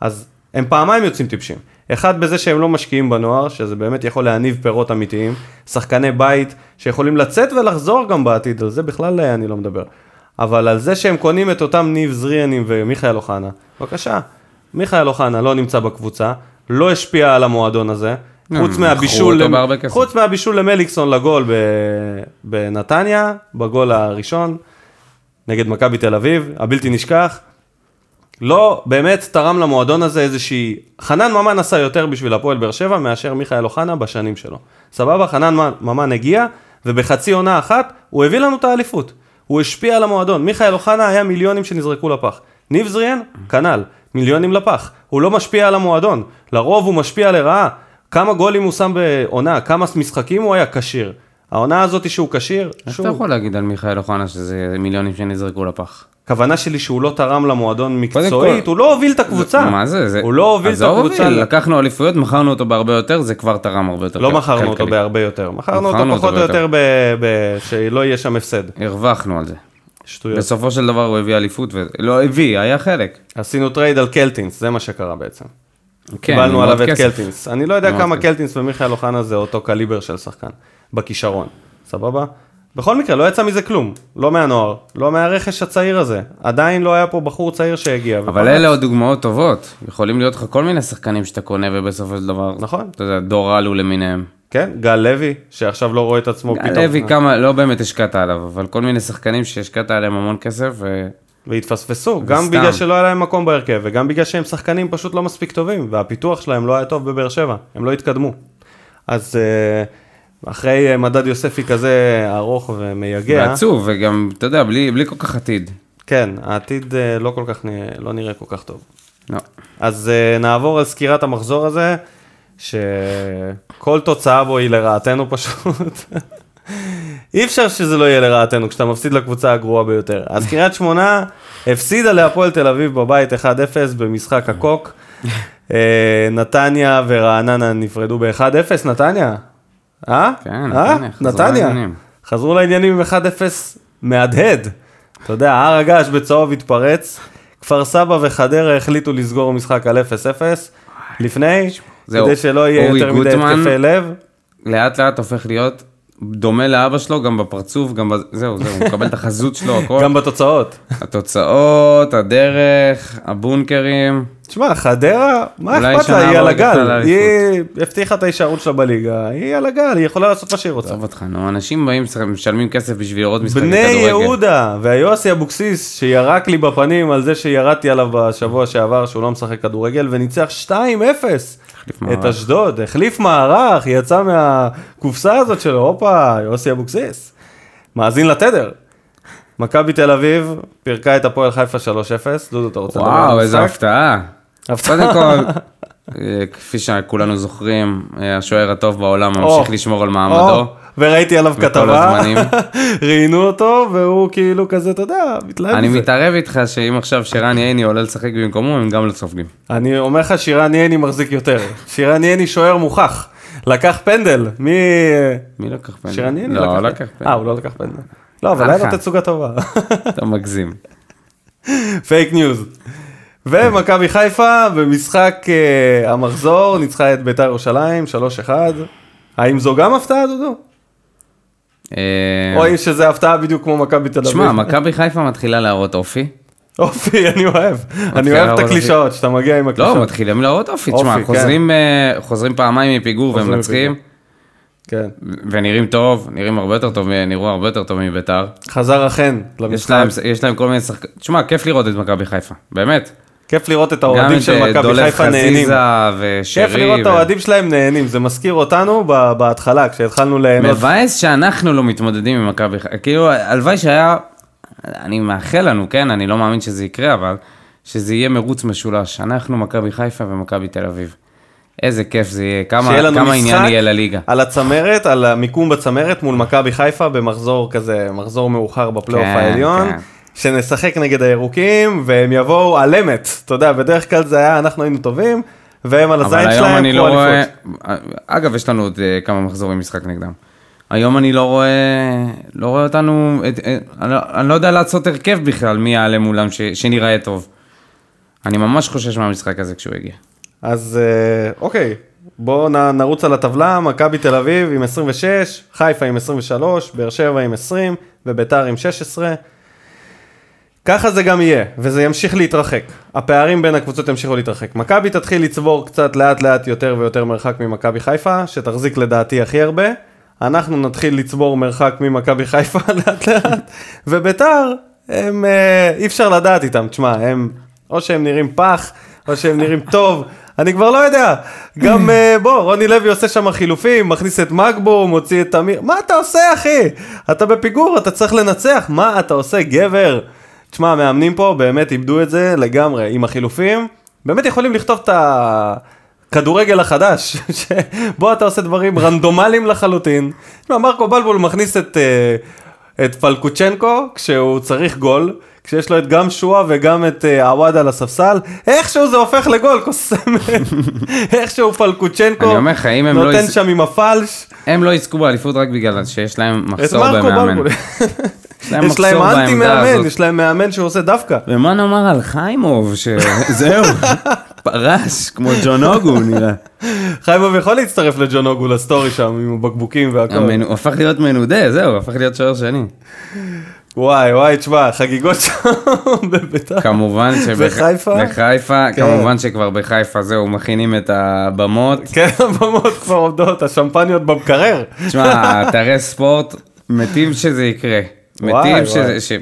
אז הם פעמיים יוצאים טיפשים. אחד בזה שהם לא משקיעים בנוער, שזה באמת יכול להניב פירות אמיתיים. שחקני בית שיכולים לצאת ולחזור גם בעתיד, על זה בכלל אה, אני לא מדבר. אבל על זה שהם קונים את אותם ניב זריאנים ומיכאל אוחנה, בבקשה. מיכאל אוחנה לא נמצא בקבוצה, לא השפיע על המועדון הזה. חוץ מכרו מהבישול, למ-. חוץ מהבישול למליקסון לגול ב... בנתניה, בגול הראשון, נגד מכבי תל אביב, הבלתי נשכח. לא באמת תרם למועדון הזה איזושהי... חנן ממן עשה יותר בשביל הפועל באר שבע מאשר מיכאל אוחנה בשנים שלו. סבבה? חנן ממן הגיע, ובחצי עונה אחת הוא הביא לנו את האליפות. הוא השפיע על המועדון. מיכאל אוחנה היה מיליונים שנזרקו לפח. ניב זריאן, כנ"ל, מיליונים לפח. הוא לא משפיע על המועדון. לרוב הוא משפיע לרעה. כמה גולים הוא שם בעונה, כמה משחקים הוא היה כשיר. העונה הזאת שהוא כשיר, איך אתה יכול להגיד על מיכאל אוחנה שזה מיליונים שנזרקו לפח? הכוונה שלי שהוא לא תרם למועדון מקצועית, הוא לא הוביל את הקבוצה. מה זה? זה... הוא לא הוביל את הקבוצה. הוביל, לקחנו אליפויות, מכרנו אותו בהרבה יותר, זה כבר תרם הרבה יותר. לא מכרנו אותו. בהרבה יותר, מכרנו אותו פחות או. יותר. שלא יהיה שם הפסד. הרווחנו על זה. שטויות. בסופו של דבר הוא הביא אליפות. לא הביא, היה חלק. עשינו trade על קלטינס, זה מה שקרה בעצם. כן, קיבלנו עליו את. קלטינס. אני לא יודע כמה. קלטינס ומיכאל אוחנה זה אותו קליבר של שחקן, בכישרון, סבבה? בכל מקרה, לא יצא מזה כלום, לא מהנוער, לא מהרכש הצעיר הזה. עדיין לא היה פה בחור צעיר שהגיע. אבל. אלה עוד דוגמאות טובות. יכולים להיות לך כל מיני שחקנים שאתה קונה ובסופו של דבר... נכון. אתה יודע, דור אלו למיניהם. כן, גל לוי, שעכשיו לא רואה את עצמו פתאום. גל לוי כמה, לא באמת השקעת עליו, אבל כל מיני שחקנים שהשקעת עליהם המון כסף, ו... והתפספסו, גם וסתם. בגלל שלא היה להם מקום בהרכב, וגם בגלל שהם שחקנים פשוט לא מספיק טובים, והפיתוח שלהם לא היה טוב בבאר שבע, הם לא התקדמו. אז אה, אחרי מדד יוספי כזה ארוך ומייגע, ועצוב, וגם, אתה יודע, בלי, בלי כל כך עתיד. כן, העתיד אה, לא כל כך, לא נראה כל כך טוב. לא. אז אה, נעבור על סקירת המחזור הזה, שכל תוצאה בו היא לרעתנו פשוט. אי אפשר שזה לא יהיה לרעתנו כשאתה מפסיד לקבוצה הגרועה ביותר. אז קריית שמונה הפסידה להפועל תל אביב בבית 1-0 במשחק הקוק. אה, נתניה ורעננה נפרדו ב-1-0, נתניה? אה? כן, אה? נתניה, חזרו. לעניינים. חזרו לעניינים עם 1-0 מהדהד. אתה יודע, הר הגעש בצהוב התפרץ, כפר סבא וחדרה החליטו לסגור משחק על 0-0 לפני, כדי שלא יהיה יותר מדי התקפי לב. לאט לאט הופך להיות דומה לאבא שלו, גם בפרצוף, גם בז... זהו, זהו, הוא מקבל את החזות שלו, הכל. גם בתוצאות. התוצאות, הדרך, הבונקרים. תשמע, חדרה, מה אכפת לה? היא על הגל. היא הבטיחה את ההישארות שלה בליגה, היא על הגל, היא יכולה לעשות מה שהיא רוצה. עזוב אותך, נו, אנשים באים, משלמים כסף בשביל לראות משחקי בני כדורגל. יהודה והיוסי אבוקסיס שירק לי בפנים על זה שירדתי עליו בשבוע שעבר שהוא לא משחק כדורגל וניצח 2-0 את. אשדוד, החליף מערך, יצא מהקופסה הזאת שלו, הופה, יוסי אבוקסיס, מאזין לתדר. מכבי תל אביב פירקה את הפועל חיפה 3-0, דודו אתה רוצה לדבר על וואו, איזה המשחק? הפתעה. הפתעה. קודם כל, אה, כפי שכולנו זוכרים, אה, השוער הטוב בעולם ממשיך לשמור על מעמדו. וראיתי עליו כתבה. ראיינו אותו והוא כאילו כזה, אתה יודע, מתלהב אני מזה. מתערב איתך שאם עכשיו שרן ייני עולה לשחק במקומו, הם גם לא סופגים. אני אומר לך, שירן ייני מחזיק יותר. שירן ייני שוער מוכח. לקח פנדל. מי... מי לקח פנדל? שירן ייני לא, לקח לקח אה, פנדל. הוא לא לקח פנדל. לא, אבל היה לו. תצוגה טובה. אתה מגזים. fake news. ומכבי חיפה במשחק אה, המחזור ניצחה את בית"ר ירושלים 3-1. האם זו גם הפתעה, דודו? אה, או שזה הפתעה בדיוק כמו מכבי תל אביב? שמע, מכבי חיפה מתחילה להראות אופי. אופי, אני אוהב. אני אוהב את. הקלישאות, שאתה מגיע עם לא, הקלישאות. מתחילים להראות אופי. תשמע, כן. חוזרים, אה, חוזרים פעמיים מפיגור והם חוזרים מנצחים, כן. ונראים טוב, נראים הרבה יותר טוב, נראו הרבה יותר טוב מביתר. חזר יש למשחק. להם, יש להם כל מיני שחקנים, תשמע, כיף לראות את מכבי חיפה, באמת. כיף לראות את גם האוהדים את של אה, מכבי חיפה נהנים. חזיזה ושרי. כיף לראות את האוהדים שלהם נהנים, זה מזכיר אותנו בהתחלה, כשהתחלנו ליהנות. מבאס שאנחנו לא מתמודדים עם מכבי חיפה, כאילו, הלוואי שהיה, אני מאחל לנו, כן, אני לא מאמין שזה יקרה, אבל שזה יהיה מרוץ משולש. אנחנו מכבי חיפה ומכבי תל אביב. איזה כיף זה יהיה, כמה, שיהיה כמה עניין יהיה לליגה. על הצמרת, על המיקום בצמרת מול מכבי חיפה במחזור כזה, מחזור מאוחר בפלייאוף כן, העליון. כן. שנשחק נגד הירוקים, והם יבואו על אמת. אתה יודע, בדרך כלל זה היה, אנחנו היינו טובים, והם על אבל הזין היום שלהם, אני קחו לא רואה, אליפות. אגב, יש לנו עוד אה, כמה מחזורים משחק נגדם. היום אני לא רואה, לא רואה אותנו, את- אה, אני לא- אני לא יודע לעשות הרכב בכלל, מי יעלה מולם ש- שנראה טוב. אני ממש חושש מהמשחק הזה כשהוא יגיע. אז אה, אוקיי, בואו נרוץ על הטבלה, מכבי תל אביב עם 26, חיפה עם 23, באר שבע עם 20 וביתר עם 16. ככה זה גם יהיה, וזה ימשיך להתרחק. הפערים בין הקבוצות ימשיכו להתרחק. מכבי תתחיל לצבור קצת לאט לאט יותר ויותר מרחק ממכבי חיפה, שתחזיק לדעתי הכי הרבה. אנחנו נתחיל לצבור מרחק ממכבי חיפה לאט לאט, וביתר, הם, אה, אי אפשר לדעת איתם, תשמע, הם, או שהם נראים פח, או שהם נראים טוב, אני כבר לא יודע. גם, אה, בוא, רוני לוי עושה שם חילופים, מכניס את מגבו, מוציא את תמיר, מה אתה עושה, אחי? אתה בפיגור, אתה צריך לנצח, מה אתה עושה, גבר? תשמע, המאמנים פה באמת איבדו את זה לגמרי, עם החילופים, באמת יכולים לכתוב את. הכדורגל החדש, שבו אתה עושה דברים רנדומליים לחלוטין. תשמע, מרקו בלבול מכניס את, אה, את פלקוצ'נקו כשהוא צריך גול, כשיש לו את גם שואה וגם את אה, עווד על הספסל, איכשהו זה הופך לגול, כוסמל. איכשהו פלקוצ'נקו לא נותן שם עם הפלש. הם לא יזכו באליפות רק בגלל שיש להם מחסור במאמן. יש להם אנטי מאמן. יש להם מאמן שהוא עושה דווקא. ומה נאמר על חיימוב, שזהו, פרש, כמו ג'ון אוגו נראה. חיימוב יכול להצטרף לג'ון אוגו לסטורי שם עם הבקבוקים והכל. הוא הפך להיות מנודה, זהו, הפך להיות שוער שני. וואי וואי, תשמע, חגיגות שם בביתר. כמובן בחיפה? בחיפה, כן. כמובן שכבר בחיפה זהו, מכינים את הבמות. כן, הבמות כבר עומדות, השמפניות במקרר. תשמע, אתרי ספורט, מתים שזה יקרה. וואי, מתים שזה... ש-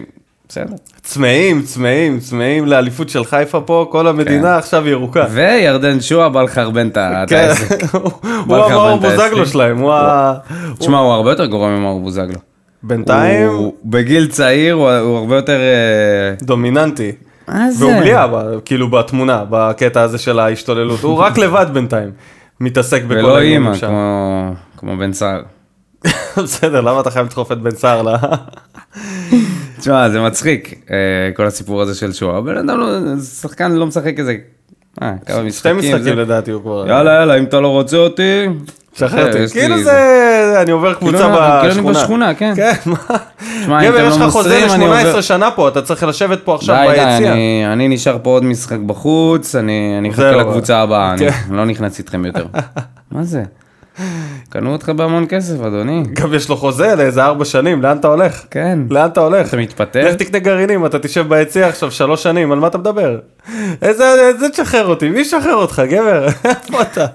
בסדר. צמאים, צמאים, צמאים לאליפות של חיפה פה, כל המדינה עכשיו ירוקה. וירדן שועה בא לחרבן את כן, העסק. הוא המאור בוזגלו? שלהם, הוא ה... תשמע, הוא הרבה יותר גרוע ממאור בוזגלו. בינתיים הוא בגיל צעיר, הוא הוא הרבה יותר... אה, דומיננטי. מה זה? והוא בלי אבא, כאילו בתמונה, בקטע הזה של ההשתוללות, הוא רק לבד בינתיים. מתעסק בכל ולא העניינים אימא, שם. כמו- כמו בן סער. בסדר, למה אתה חייב לדחוף את בן סער ל... תשמע, זה מצחיק, אה, כל הסיפור הזה של שואה. בן אדם, לא- שחקן לא משחק איזה... אה, כמה שתי משחקים. זה- משחקים לדעתי הוא כבר... יאללה, יאללה, אם אתה לא רוצה אותי... שחרר אותי. יש לי כאילו זה. אני עובר קבוצה כאילו אני- כאילו בשכונה. אני בשכונה, כן. כן, מה? גבר, יש לא לך חוזה מוסרים, אני ל-18 עובר... שנה פה, אתה צריך לשבת פה עכשיו די, די, ביציע. אני- נשאר פה עוד משחק בחוץ, אני אחכה זהו. לקבוצה הבאה, אני כן. לא נכנס איתכם יותר. מה זה? קנו אותך בהמון כסף, אדוני. גם יש לו חוזה לאיזה ארבע שנים, לאן אתה הולך? כן. לאן אתה הולך? אתה מתפטר? לך תקנה גרעינים, אתה תשב ביציע עכשיו שלוש שנים, על מה אתה מדבר? איזה, איזה תשחרר אותי? מי ישחרר אותך, גבר? איפה אתה?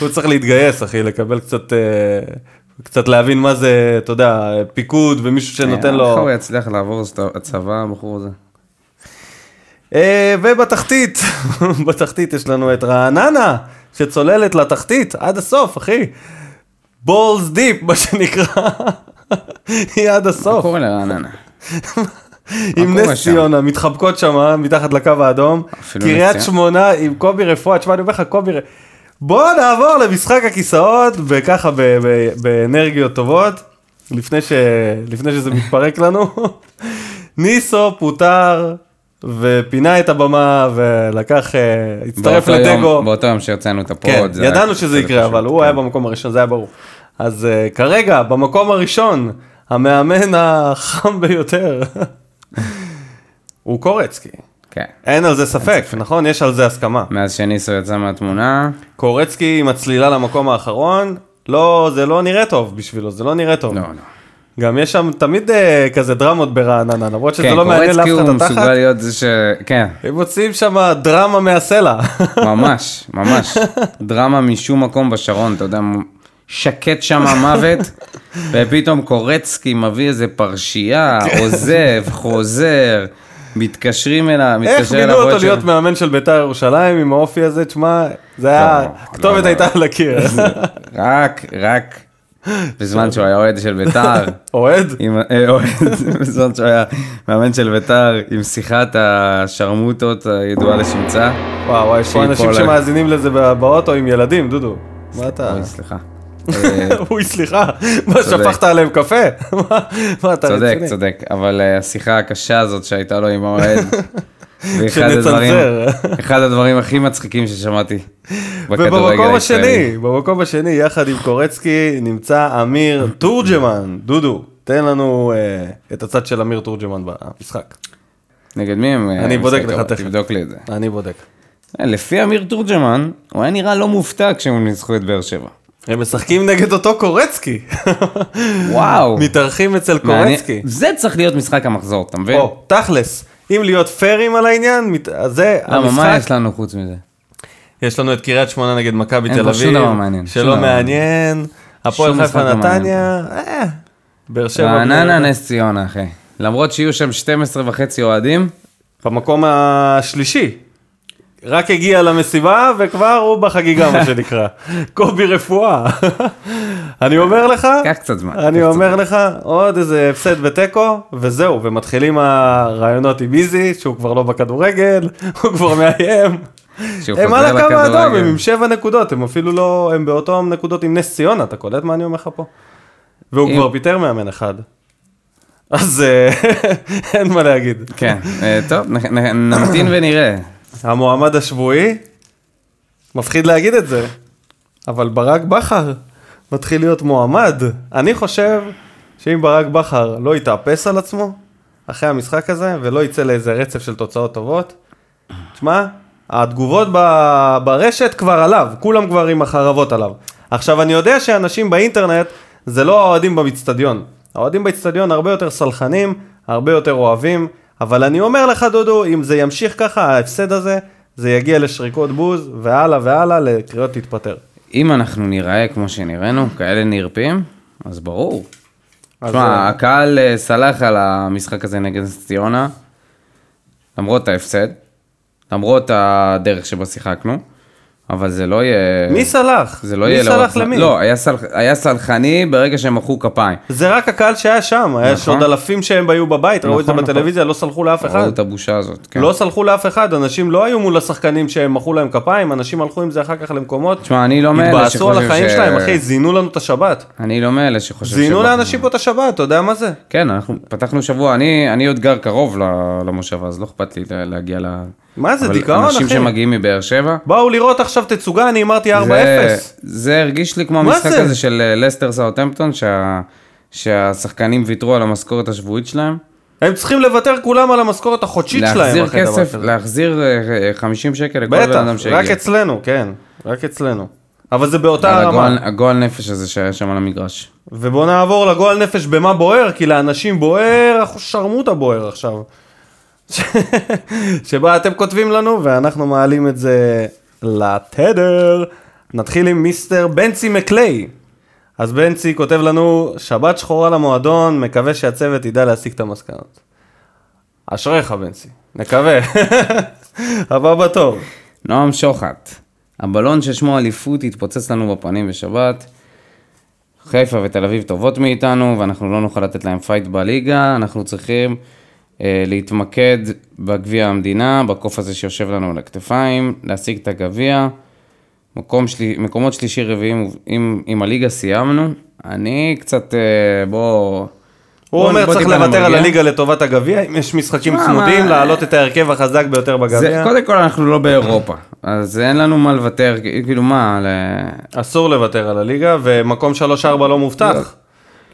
הוא צריך להתגייס, אחי, לקבל קצת, אה, קצת להבין מה זה, אתה יודע, פיקוד ומישהו שנותן איך לו... הוא יצליח לעבור את הצבא, הבחור הזה? אה, ובתחתית, בתחתית יש לנו את רעננה, שצוללת לתחתית עד הסוף, אחי. בולס דיפ, מה שנקרא. היא עד מה הסוף. קורה לרעננה? עם נס? ציונה, מתחבקות שם מתחת לקו האדום. קריית שמונה עם קובי רפואה, תשמע, אני אומר לך, קובי... ר- בוא נעבור למשחק הכיסאות, וככה באנרגיות טובות, לפני, ש... לפני שזה מתפרק לנו. ניסו פוטר ופינה את הבמה ולקח, אה, הצטרף לתיקו. באותו יום שהוצאנו את הפוד. כן, ידענו שזה יקרה, פשוט, אבל הוא כן. היה במקום הראשון, זה היה ברור. אז uh, כרגע, במקום הראשון, המאמן החם ביותר, הוא קורצקי. כן. אין על זה ספק, נכון? יש על זה הסכמה. מאז שניסו יצא מהתמונה, קורצקי עם הצלילה למקום האחרון, לא, זה לא נראה טוב בשבילו, זה לא נראה טוב. לא, לא. גם יש שם תמיד uh, כזה דרמות ברעננה, למרות שזה כן, לא מעניין לאף קורצקי אחד הוא התחת. מסוגל להיות זה ש... כן, הם מוציאים שם דרמה מהסלע. ממש, ממש. דרמה משום מקום בשרון, אתה יודע, שקט שם המוות, ופתאום קורצקי מביא איזה פרשייה, עוזב, חוזר, מתקשרים אליו, איך מתקשר מינו אליו אותו עוד להיות שם. מאמן של בית"ר ירושלים עם האופי הזה? תשמע, זה היה, לא, הכתובת לא, הייתה על הקיר. רק, רק, בזמן שהוא היה אוהד של ביתר, אוהד? אה, אוהד, בזמן שהוא היה מאמן של ביתר, עם שיחת השרמוטות הידועה לשמצה. וואו, וואי, יש פה אנשים שמאזינים לזה בא- באוטו עם ילדים, דודו. מה אתה? סליחה. אה, אוי, סליחה. מה, שפכת עליהם קפה? מה- אתה צודק, רציני? צודק, אבל אה, השיחה הקשה הזאת שהייתה לו עם האוהד, שנצנזר. אחד הדברים הכי מצחיקים ששמעתי בכדורגל ובמקום הישראלי. השני, במקום השני, יחד עם קורצקי, נמצא אמיר תורג'מן. דודו, תן לנו אה, את הצד של אמיר תורג'מן במשחק. נגד מי הם? אני בודק לך? תכף. תבדוק לי את זה. אני בודק. לפי אמיר תורג'מן, הוא היה נראה לא מופתע כשהם ניצחו את באר שבע. הם משחקים נגד אותו קורצקי. וואו. מתארחים אצל. קורצקי. זה צריך להיות משחק המחזור, אתה מבין? או, תכלס, אם להיות פיירים על העניין, זה למה, מה המשחק. יש לנו חוץ מזה? יש לנו את קריית שמונה נגד מכבי אין תל פה שום אביב, דבר מעניין, שלא מעניין, הפועל חיפה לא נתניה, אה, באר שבע, רעננה נס ציונה, אחי. למרות שיהיו שם 12 וחצי אוהדים, במקום השלישי. רק הגיע למסיבה וכבר הוא בחגיגה מה שנקרא. קובי רפואה. אני אומר לך, קח קצת זמן. אני אומר לך, עוד איזה הפסד ותיקו, וזהו, ומתחילים הרעיונות עם איזי, שהוא כבר לא בכדורגל, הוא כבר מאיים. הם על הקו האדום. הם עם שבע נקודות, הם אפילו לא, הם באותו נקודות עם נס ציונה, אתה קולט מה אני אומר לך פה? והוא כבר פיטר מאמן אחד. אז אה, אין מה להגיד. כן, אה, טוב, נמתין ונראה. המועמד השבועי, מפחיד להגיד את זה, אבל ברק בכר מתחיל להיות מועמד. אני חושב שאם ברק בכר לא יתאפס על עצמו אחרי המשחק הזה ולא יצא לאיזה רצף של תוצאות טובות, תשמע, התגובות ב- ברשת כבר עליו, כולם כבר עם החרבות עליו. עכשיו, אני יודע שאנשים באינטרנט זה לא האוהדים באיצטדיון. האוהדים באיצטדיון הרבה יותר סלחנים, הרבה יותר אוהבים, אבל אני אומר לך, דודו, אם זה ימשיך ככה, ההפסד הזה, זה יגיע לשריקות בוז, והלאה והלאה, לקריאות להתפטר. אם אנחנו ניראה כמו שנראינו, כאלה נרפים, אז ברור. תשמע, אה, הקהל אה, סלח על המשחק הזה נגד ציונה, למרות ההפסד, למרות הדרך שבה שיחקנו, אבל זה לא יהיה... מי סלח? זה לא מי יהיה סלח לאורך זמן. למי? לא, היה, סלח, היה סלחני ברגע שהם מחאו כפיים. זה רק הקהל שהיה שם, נכון. עוד אלפים שהם היו בבית, ראו את זה נכון, נכון. בטלוויזיה, לא סלחו לאף אחד. ראו את הבושה הזאת, כן. לא סלחו לאף אחד, אנשים לא היו מול השחקנים שהם מחאו להם כפיים, אנשים הלכו עם זה אחר כך למקומות, תשמע, אני לא מאלה התבאסו על החיים ש- שלהם, אחי, זינו לנו את השבת. אני לא מאלה שחושב זינו שבכר- לאנשים פה את השבת, אתה יודע מה זה? כן, אנחנו פתחנו שבוע, אני, אני עוד גר קרוב ל- למושבה, אז לא אכפת לי לה- להגיע ל... מה זה, דיכאון, אנשים אחי? שמגיעים מבאר שבע, באו לראות עכשיו תצוגה, אני הימרתי 4-0. זה, זה הרגיש לי כמו המשחק זה? הזה של אה, לסטר סאוטהמפטון, שה, שהשחקנים ויתרו על המשכורת השבועית שלהם. הם צריכים לוותר כולם על המשכורת החודשית שלהם להחזיר כסף. להחזיר אה, 50 שקל לכל בן בטח, אדם שהגיע. רק אצלנו, כן, רק אצלנו. אבל זה באותה על הרמה. הגועל- הגועל נפש הזה שהיה שם על המגרש. ובוא נעבור לגועל נפש במה בוער, כי לאנשים בוער, שרמוטה בוער עכשיו. שבה אתם כותבים לנו ואנחנו מעלים את זה לתדר. נתחיל עם מיסטר בנצי מקליי. אז בנצי כותב לנו, שבת שחורה למועדון, מקווה שהצוות ידע להסיק את המסקנות. אשריך בנצי, נקווה. הבא בתור. נועם שוחט, הבלון ששמו אליפות התפוצץ לנו בפנים בשבת. חיפה ותל אביב טובות מאיתנו, ואנחנו לא נוכל לתת להם פייט בליגה, אנחנו צריכים להתמקד בגביע המדינה, בקוף הזה שיושב לנו על הכתפיים, להשיג את הגביע. מקום שלי, מקומות שלישי רביעים, עם, עם הליגה סיימנו. אני קצת, אה, בוא... הוא בוא- אומר בוא צריך לוותר על. הליגה לטובת הגביע, אם יש משחקים צמודים, להעלות את ההרכב החזק ביותר בגביע. קודם כל אנחנו לא באירופה, אז אין לנו מה לוותר, כאילו מה, ל... אסור לוותר על הליגה, ומקום 3-4 לא מובטח.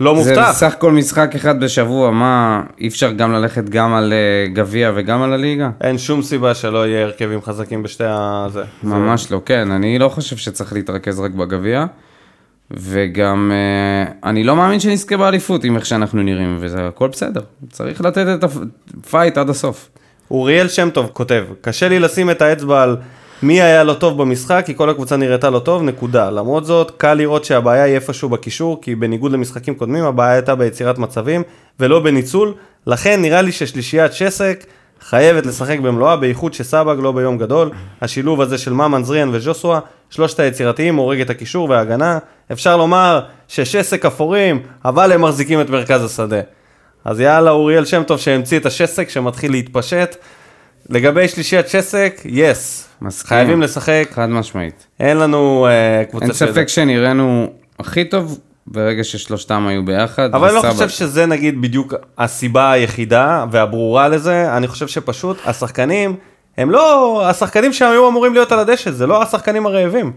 לא זה מובטח. סך הכל משחק אחד בשבוע, מה, אי אפשר גם ללכת גם על אה, גביע וגם על הליגה? אין שום סיבה שלא יהיה הרכבים חזקים בשתי ה... זה. ממש לא, כן, אני לא חושב שצריך להתרכז רק בגביע, וגם אה, אני לא מאמין שנזכה באליפות עם איך שאנחנו נראים, וזה הכל בסדר, צריך לתת את הפייט עד הסוף. אוריאל שם טוב כותב, קשה לי לשים את האצבע על מי היה לא טוב במשחק, כי כל הקבוצה נראתה לא טוב, נקודה. למרות זאת, קל לראות שהבעיה היא איפשהו בקישור, כי בניגוד למשחקים קודמים, הבעיה הייתה ביצירת מצבים, ולא בניצול. לכן נראה לי ששלישיית שסק חייבת לשחק במלואה, בייחוד שסבג לא ביום גדול. השילוב הזה של ממן, זריאן וז'וסווה, שלושת היצירתיים הורג את הקישור וההגנה. אפשר לומר ששסק אפורים, אבל הם מחזיקים את מרכז השדה. אז יאללה, אוריאל שם טוב שהמציא את השסק שמתחיל להתפשט. לגבי שלישיית שסק, יס. מסכים. חייבים לשחק, חד משמעית. אין לנו אה, קבוצה אין ספק שנראינו הכי טוב ברגע ששלושתם היו ביחד. אבל אני לא חושב שזה נגיד בדיוק הסיבה היחידה והברורה לזה, אני חושב שפשוט השחקנים, הם לא, השחקנים שהיו אמורים להיות על הדשא, זה לא השחקנים הרעבים.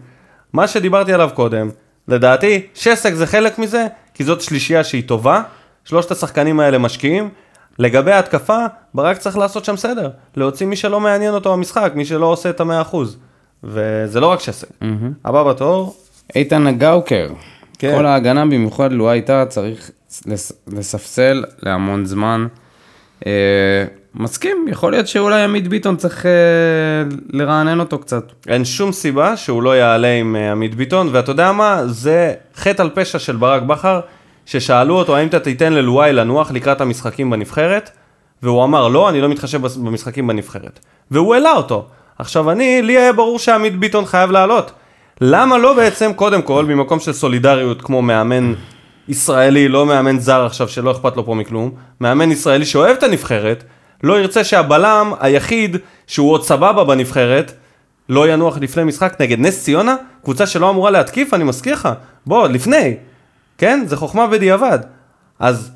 מה שדיברתי עליו קודם, לדעתי, שסק זה חלק מזה, כי זאת שלישייה שהיא טובה, שלושת השחקנים האלה משקיעים. לגבי ההתקפה, ברק צריך לעשות שם סדר, להוציא מי שלא מעניין אותו במשחק, מי שלא עושה את המאה אחוז. וזה לא רק שסק. הבא בתור, איתן נגאוקר. כן. כל ההגנה, במיוחד לו הייתה צריך לס- לספסל להמון זמן. אה, מסכים, יכול להיות שאולי עמית ביטון צריך אה, לרענן אותו קצת. אין שום סיבה שהוא לא יעלה עם אה, עמית ביטון, ואתה יודע מה? זה חטא על פשע של ברק בכר, ששאלו אותו האם אתה תיתן ללואי לנוח לקראת המשחקים בנבחרת, והוא אמר לא, אני לא מתחשב במשחקים בנבחרת. והוא העלה אותו. עכשיו אני, לי היה ברור שעמית ביטון חייב לעלות. למה לא בעצם, קודם כל, ממקום של סולידריות כמו מאמן ישראלי, לא מאמן זר עכשיו שלא אכפת לו פה מכלום, מאמן ישראלי שאוהב את הנבחרת, לא ירצה שהבלם היחיד שהוא עוד סבבה בנבחרת, לא ינוח לפני משחק נגד נס ציונה, קבוצה שלא אמורה להתקיף, אני מזכיר לך. בוא, לפני. כן? זה חוכמה בדיעבד. אז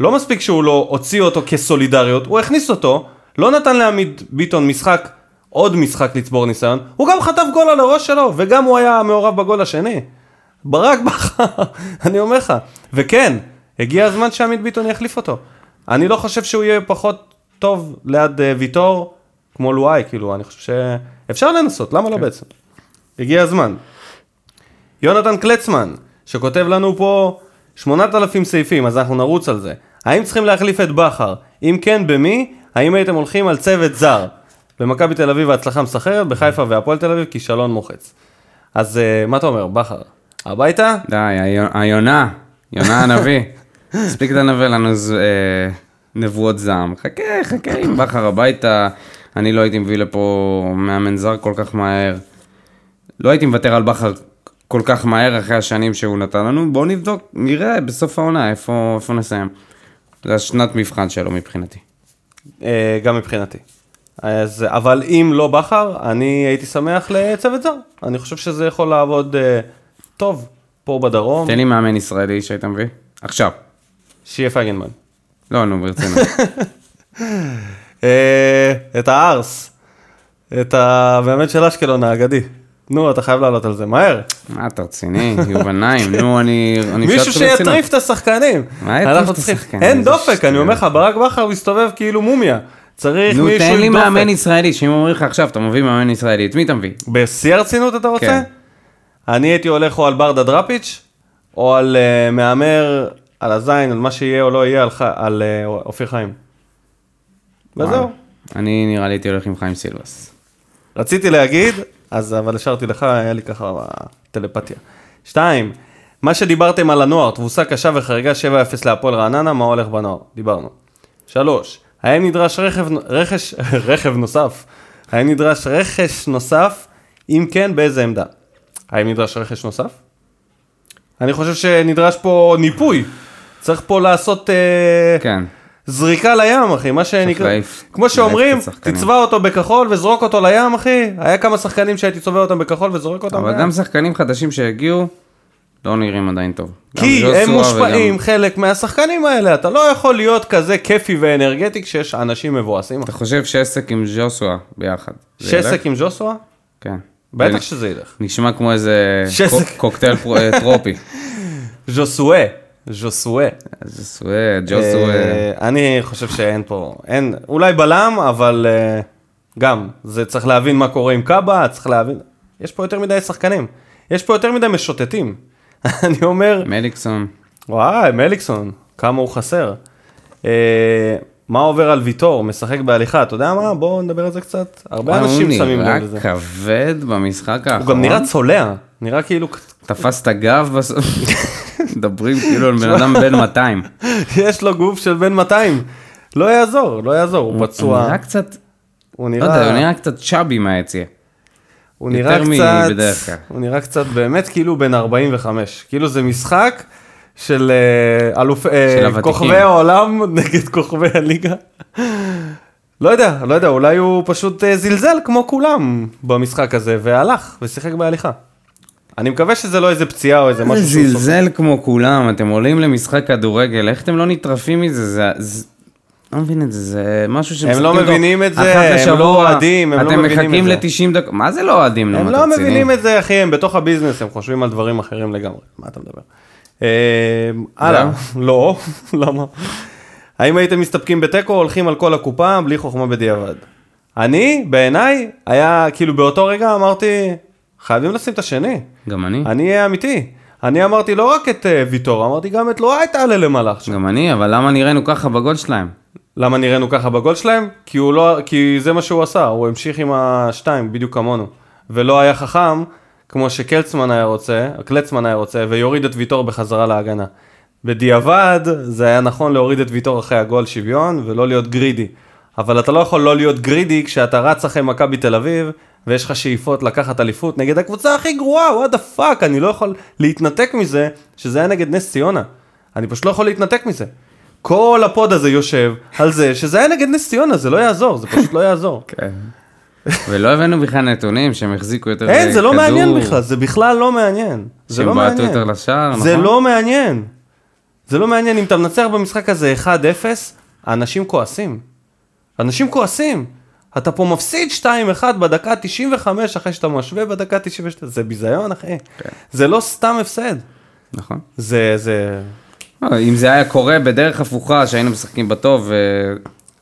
לא מספיק שהוא לא הוציא אותו כסולידריות, הוא הכניס אותו, לא נתן לעמיד ביטון משחק, עוד משחק לצבור ניסיון, הוא גם חטף גול על הראש שלו, וגם הוא היה מעורב בגול השני. ברק בכר, אני אומר לך. וכן, הגיע הזמן שעמית ביטון יחליף אותו. אני לא חושב שהוא יהיה פחות טוב ליד אה, ויטור כמו לואי, כאילו, אני חושב שאפשר לנסות, למה לא בעצם? הגיע הזמן. יונתן קלצמן, שכותב לנו פה 8,000 סעיפים, אז אנחנו נרוץ על זה. האם צריכים להחליף את בכר? אם כן, במי? האם הייתם הולכים על צוות זר? במכבי תל אביב ההצלחה מסחררת, בחיפה והפועל תל אביב כישלון מוחץ. אז אה, מה אתה אומר, בכר? הביתה? די, היו- היונה, יונה הנביא. הספיק לנבא לנו אה, נבואות זעם. חכה, חכה עם בכר הביתה. אני לא הייתי מביא לפה מאמן זר כל כך מהר. לא הייתי מוותר על בכר כל כך מהר אחרי השנים שהוא נתן לנו. בואו נבדוק, נראה בסוף העונה איפה, איפה נסיים. זה השנת מבחן שלו מבחינתי. אה, גם מבחינתי. אז, אבל אם לא בכר, אני הייתי שמח לצוות זר. אני חושב שזה יכול לעבוד אה, טוב פה בדרום. תן לי מאמן ישראלי שהיית מביא. עכשיו. שיהיה פייגנמן. לא, נו, ברצינות. אה, את הארס. את המאמן של אשקלון האגדי. נו, אתה חייב לעלות על זה, מהר. מה אתה רציני? יובל נעים, נו, אני... מישהו. שיטריף את השחקנים. מה יטריף את השחקנים? אין דופק, אני אומר לך, ברק בכר מסתובב כאילו מומיה. צריך נו, מישהו תן לי עם דופק. מאמן ישראלי, שאם אומרים לך עכשיו, אתה מביא מאמן ישראלי, את מי אתה מביא? בשיא הרצינות אתה רוצה? כן. אני הייתי הולך או על ברדה דראפיץ', או על אה, מהמר, על הזין, על מה שיהיה או לא יהיה, על, אה, אופיר חיים. וזהו. אני נראה לי הייתי הולך עם חיים סילבס. רציתי להגיד, אז אבל השארתי לך, היה לי ככה טלפתיה. שתיים, מה שדיברתם על הנוער, תבוסה קשה וחריגה 7-0 להפועל רעננה, מה הולך בנוער? דיברנו. שלוש, האם נדרש רכב, רכש, רכב נוסף? האם נדרש רכש נוסף? אם כן, באיזה עמדה? האם נדרש רכש נוסף? אני חושב שנדרש פה ניפוי. צריך פה לעשות אה, כן. זריקה לים, אחי, מה שנקרא. כמו שאומרים. תצבע אותו בכחול וזרוק אותו לים, אחי. היה כמה שחקנים שהייתי צובע אותם בכחול וזורק אותם אבל לים. גם שחקנים חדשים שהגיעו, לא נראים עדיין טוב. כי הם מושפעים וגם- חלק מהשחקנים האלה, אתה לא יכול להיות כזה כיפי ואנרגטי כשיש אנשים מבואסים. אתה חושב שעסק עם ז'וסואה ביחד. שסק עם ז'וסווה? כן. בטח זה שזה ילך. נשמע כמו איזה קוקטייל אה, טרופי. ז'וסואה. ז'וסואה. ז'וסואה, ג'וסואה. אה, אני חושב שאין פה, אין, אולי בלם, אבל אה, גם, זה צריך להבין מה קורה עם קאבה, צריך להבין, יש פה יותר מדי שחקנים, יש פה יותר מדי משוטטים. אני אומר, מליקסון. וואי, מליקסון, כמה הוא חסר. אה, מה עובר על ויטור, משחק בהליכה, אתה יודע מה? בואו נדבר על זה קצת. הרבה אנשים שמים לב לזה. הוא נראה כבד במשחק האחרון. הוא גם נראה צולע, נראה כאילו, תפס את הגב בסוף. מדברים כאילו על בן אדם בן 200. יש לו גוף של בן 200. לא יעזור, לא יעזור, הוא הוא פצוע, נראה קצת, הוא לא יודע, הוא נראה, נראה קצת צ'אבי מהיציע. הוא נראה קצת, מבדרך כלל. הוא נראה קצת באמת כאילו בן 45. כאילו זה משחק של אה, אלוף, אה, של. כוכבי העולם נגד כוכבי הליגה. לא יודע, לא יודע, אולי הוא פשוט אה, זלזל כמו כולם במשחק הזה, והלך ושיחק בהליכה. אני מקווה שזה לא איזה פציעה או איזה זה משהו שהוא סוף. זלזל כמו כולם, אתם עולים למשחק כדורגל, איך אתם לא נטרפים מזה? זה... זה- לא מבין את זה, זה משהו שמשחקים לא אותו מבינים את זה, הם לא אוהדים, הם לא אתם מבינים מחכים את זה. ל-90 דקות, מה זה לא אוהדים? הם לא? מבינים את זה, אחי, הם בתוך הביזנס, הם חושבים על דברים אחרים לגמרי. מה אתה מדבר? אה, הלאה, לא, למה? האם הייתם מסתפקים בתיקו הולכים על כל הקופה בלי חוכמה בדיעבד? אני, בעיניי, היה, כאילו באותו רגע אמרתי, חייבים לשים את השני. גם אני, אני אהיה אמיתי. אני אמרתי לא רק את אה, ויטור, אמרתי גם את לואי תעלה למעלה עכשיו. גם אני, אבל למה נראינו ככה בגול שלהם? למה נראינו ככה בגול שלהם? כי, לא, כי זה מה שהוא עשה, הוא המשיך עם השתיים, בדיוק כמונו. ולא היה חכם, כמו שקלצמן היה רוצה, קלצמן היה רוצה, ויוריד את ויטור בחזרה להגנה. בדיעבד, זה היה נכון להוריד את ויטור אחרי הגול שוויון, ולא להיות greedy. אבל אתה לא יכול לא להיות greedy כשאתה רץ אחרי מכבי תל אביב, ויש לך שאיפות לקחת אליפות נגד הקבוצה הכי גרועה, what the fuck, אני לא יכול להתנתק מזה, שזה היה נגד נס ציונה. אני פשוט לא יכול להתנתק מזה. כל הפוד הזה יושב על זה שזה היה נגד נס ציונה, זה לא יעזור, זה פשוט לא יעזור. כן. ולא הבאנו בכלל נתונים שהם החזיקו יותר אין, זה לא כדור, מעניין בכלל, זה בכלל לא מעניין. זה לא מעניין. יותר לשער, זה נכון? לא מעניין. זה לא מעניין, אם אתה מנצח במשחק הזה 1-0, האנשים כועסים. אנשים כועסים. אתה פה מפסיד 2-1 בדקה 95 אחרי שאתה משווה בדקה 92, זה ביזיון אחי. כן. זה לא סתם הפסד. נכון. זה, זה... לא, אם זה היה קורה בדרך הפוכה, שהיינו משחקים בטוב, ו...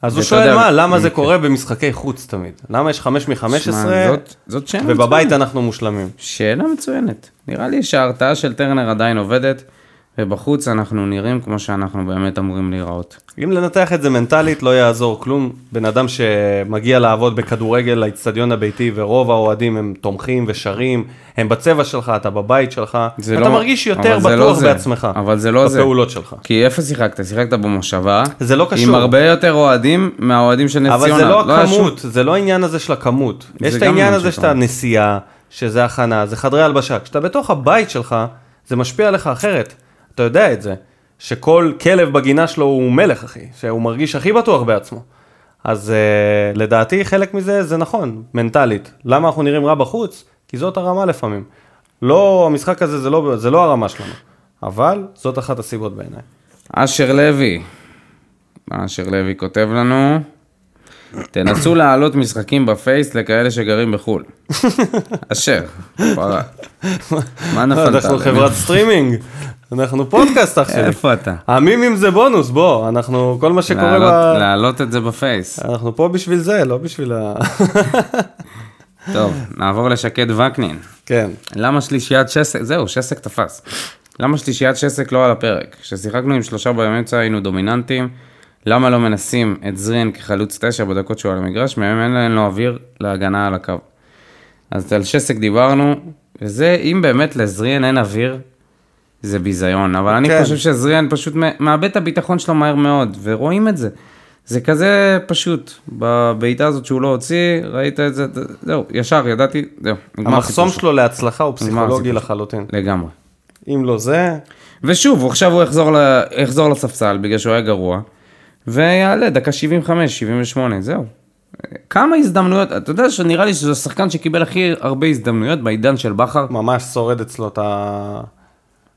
אז הוא שואל מה, למה זה כן. קורה במשחקי חוץ תמיד? למה יש 5 מ-15 שמע, זאת- זאת שאלה ובבית. אנחנו מושלמים? שאלה מצוינת. נראה לי שההרתעה של טרנר עדיין עובדת, ובחוץ אנחנו נראים כמו שאנחנו באמת אמורים להיראות. אם לנתח את זה מנטלית לא יעזור כלום. בן אדם שמגיע לעבוד בכדורגל לאיצטדיון הביתי ורוב האוהדים הם תומכים ושרים, הם בצבע שלך, אתה בבית שלך, אתה לא- מרגיש יותר לא בטוח זה. בעצמך, אבל זה לא זה. בפעולות שלך. כי איפה שיחקת? שיחקת במושבה. זה לא קשור. עם הרבה יותר אוהדים מהאוהדים של נס ציונה. אבל זה לא היה הכמות, זה לא העניין הזה של הכמות. יש את העניין עניין הזה שאתה. נסיעה, שזה הכנה, זה חדרי הלבשה. כשאתה בתוך הבית שלך, זה משפיע עליך אחרת. אתה יודע את זה. שכל כלב בגינה שלו הוא מלך, אחי. שהוא מרגיש הכי בטוח בעצמו. אז uh, לדעתי חלק מזה זה נכון, מנטלית. למה אנחנו נראים רע בחוץ? כי זאת הרמה לפעמים. לא, המשחק הזה זה לא, זה לא הרמה שלנו. אבל זאת אחת הסיבות בעיניי. אשר לוי. אשר לוי כותב לנו, תנסו להעלות משחקים בפייס לכאלה שגרים בחו"ל. אשר, פרה. מה נפלת אנחנו? חברת סטרימינג, אנחנו פודקאסט שלי. איפה אתה? המימים זה בונוס, בוא, אנחנו, כל מה שקורה. להעלות את זה בפייס. אנחנו פה בשביל זה, לא בשביל ה... טוב, נעבור לשקד וקנין. כן. למה שלישיית שסק, זהו, שסק תפס. למה שלישיית שסק לא על הפרק? כששיחקנו עם שלושה באמצע היינו דומיננטים, למה לא מנסים את זרין כחלוץ תשע בדקות שהוא על המגרש, מהם אין להם לו אוויר להגנה על הקו. אז על שסק דיברנו, וזה, אם באמת לזרין אין אוויר, זה ביזיון, אבל אני כן. חושב שזריאן פשוט מאבד את הביטחון שלו מהר מאוד, ורואים את זה. זה כזה פשוט, בבעיטה הזאת שהוא לא הוציא, ראית את זה, זהו, ישר, ידעתי, זהו, נגמר המחסום שלו להצלחה הוא פסיכולוגי. לחלוטין. לגמרי. אם לא זה, ושוב, עכשיו הוא יחזור, ל... יחזור לספסל בגלל שהוא היה גרוע, ויעלה דקה 75, 78, זהו. כמה הזדמנויות, אתה יודע שנראה לי שזה השחקן שקיבל הכי הרבה הזדמנויות בעידן של בכר. ממש שורד אצלו את ה...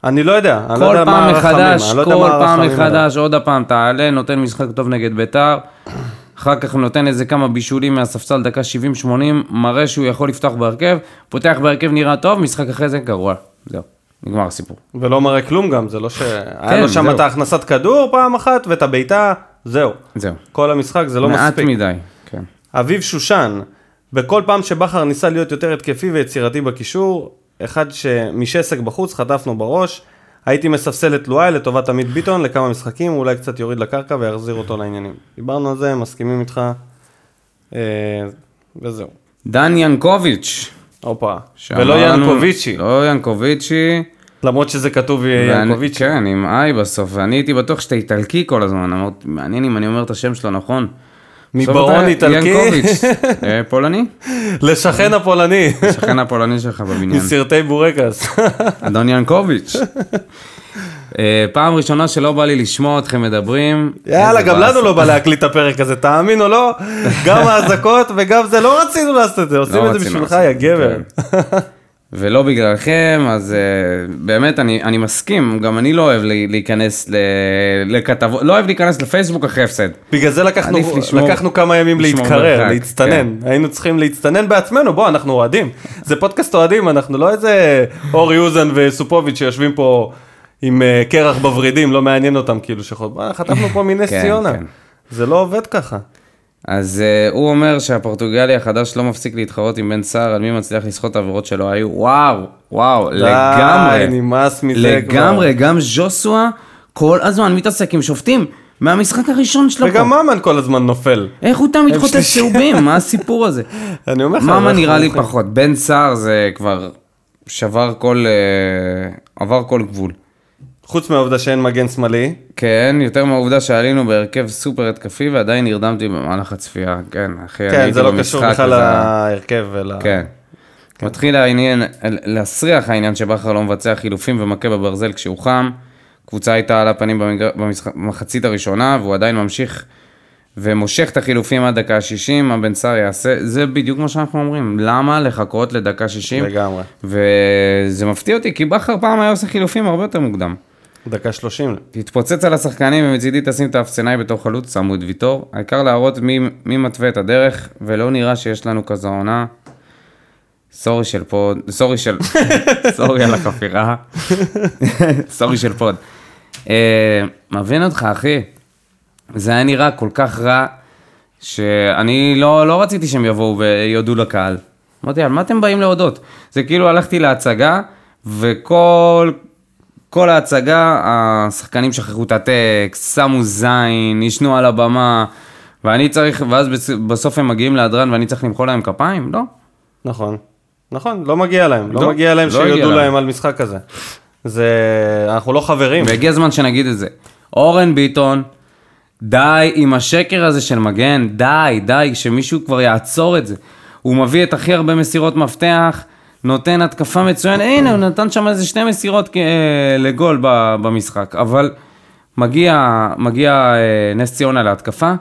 אני לא יודע, אני לא כל יודע מה פעם הרחמים, מחדש, לא יודע כל מה פעם הרחמים עליו. מחדש, עוד הפעם תעלה, נותן משחק טוב נגד ביתר, אחר כך נותן איזה כמה בישולים מהספסל, דקה 70-80, מראה שהוא יכול לפתוח בהרכב, פותח בהרכב נראה טוב, משחק אחרי זה גרוע. זהו, נגמר הסיפור. ולא מראה כלום גם, זה לא ש... היה כן, לו שם. את ההכנסת כדור פעם אחת ואת הבעיטה, זהו. זהו. כל המשחק זה לא מעט מספיק. מדי, כן. אביב שושן, בכל פעם שבכר ניסה להיות יותר התקפי ויצירתי בקישור, אחד שמשסק בחוץ חטפנו בראש, הייתי מספסל את לואי לטובת עמית ביטון לכמה משחקים, אולי קצת יוריד לקרקע ויחזיר אותו לעניינים. דיברנו על זה, מסכימים איתך, אה, וזהו. דן ינקוביץ'. הופה, ולא ינקוביצ'י, לא ינקוביצ'י. למרות שזה כתוב ואני- ינקוביצ'י. כן, עם איי בסוף, ואני הייתי בטוח שאתה איטלקי כל הזמן, אמרתי, מעניין אם אני אומר את השם שלו נכון. מברון איטלקי ינקוביץ'. אה, פולני? לשכן הפולני, השכן הפולני שלך בבניין. מסרטי בורקס. אדון ינקוביץ'. אה, פעם ראשונה שלא בא לי לשמוע אתכם מדברים. יאללה, גם. לנו לא בא להקליט את הפרק הזה, תאמין או לא, גם האזעקות וגם זה, לא רצינו לעשות את זה, עושים את זה בשבילך, יא גבר. כן. ולא בגללכם, אז uh, באמת, אני, אני מסכים, גם אני לא אוהב להיכנס לכתבות, לא אוהב להיכנס לפייסבוק אחרי הפסד. בגלל זה לקחנו, לשמור- לקחנו כמה ימים להתקרר, להצטנן. היינו צריכים להצטנן בעצמנו, בוא, אנחנו אוהדים. זה פודקאסט אוהדים, אנחנו לא איזה אורי אוזן וסופוביץ' שיושבים פה עם אה, קרח בוורידים, לא מעניין אותם כאילו שחוט... בוא, חטפנו פה מנס כן, ציונה. כן. זה לא עובד ככה. אז uh, הוא אומר שהפורטוגלי החדש לא מפסיק להתחרות עם בן סער על מי מצליח לסחוט את העבירות שלו היו, וואו, וואו, לגמרי. די, נמאס מזה כבר. לגמרי, גם ז'וסווה כל הזמן מתעסק עם שופטים. מהמשחק הראשון שלו וגם. ממן כל הזמן נופל. איך הוא תמיד חוטף. צהובים? מה הסיפור הזה? אני אומר לך, אנחנו נראה לי. פחות. בן סער זה כבר שבר כל... אה, עבר כל גבול. חוץ מהעובדה שאין מגן שמאלי, כן, יותר מהעובדה שעלינו בהרכב סופר התקפי ועדיין נרדמתי במהלך הצפייה. כן, אחי, אני כן, הייתי זה לא קשור בכלל להרכב ול... כן. מתחיל העניין, להסריח העניין שבכר לא מבצע חילופים ומכה בברזל כשהוא חם. קבוצה הייתה על הפנים במגר- במחצית הראשונה, והוא עדיין ממשיך ומושך את החילופים עד דקה 60, הבן סער יעשה, זה בדיוק מה שאנחנו אומרים, למה לחכות לדקה 60? לגמרי. וזה מפתיע אותי, כי בכר פעם היה עושה חילופים הרבה יותר מוקדם. דקה שלושים. תתפוצץ על השחקנים ומצידי תשים את האפסנאי בתור חלוץ, שמו את ויטור. העיקר להראות מי, מי מתווה את הדרך, ולא נראה שיש לנו כזו עונה. סורי של פוד, סורי של, סורי על החפירה. סורי של פוד. אה, מבין אותך, אחי. זה היה נראה כל כך רע, שאני לא, לא רציתי שהם יבואו ויודו לקהל. אמרתי, על מה אתם באים להודות? זה כאילו הלכתי להצגה, וכל כל ההצגה, השחקנים שכחו את הטקסט, שמו זין, ישנו על הבמה, ואני צריך, ואז בס- בסוף הם מגיעים להדרן ואני צריך למחוא להם כפיים? לא. נכון. נכון, לא מגיע להם. לא לא, מגיע להם לא שיודו להם. להם על משחק כזה. זה... אנחנו לא חברים. והגיע הזמן שנגיד את זה. אורן ביטון, די עם השקר הזה של מגן, די, די, שמישהו כבר יעצור את זה. הוא מביא את הכי הרבה מסירות מפתח, נותן התקפה מצוינת, הנה, הוא נתן שם איזה שתי מסירות אה, לגול במשחק, אבל מגיע, מגיע אה, נס ציונה להתקפה,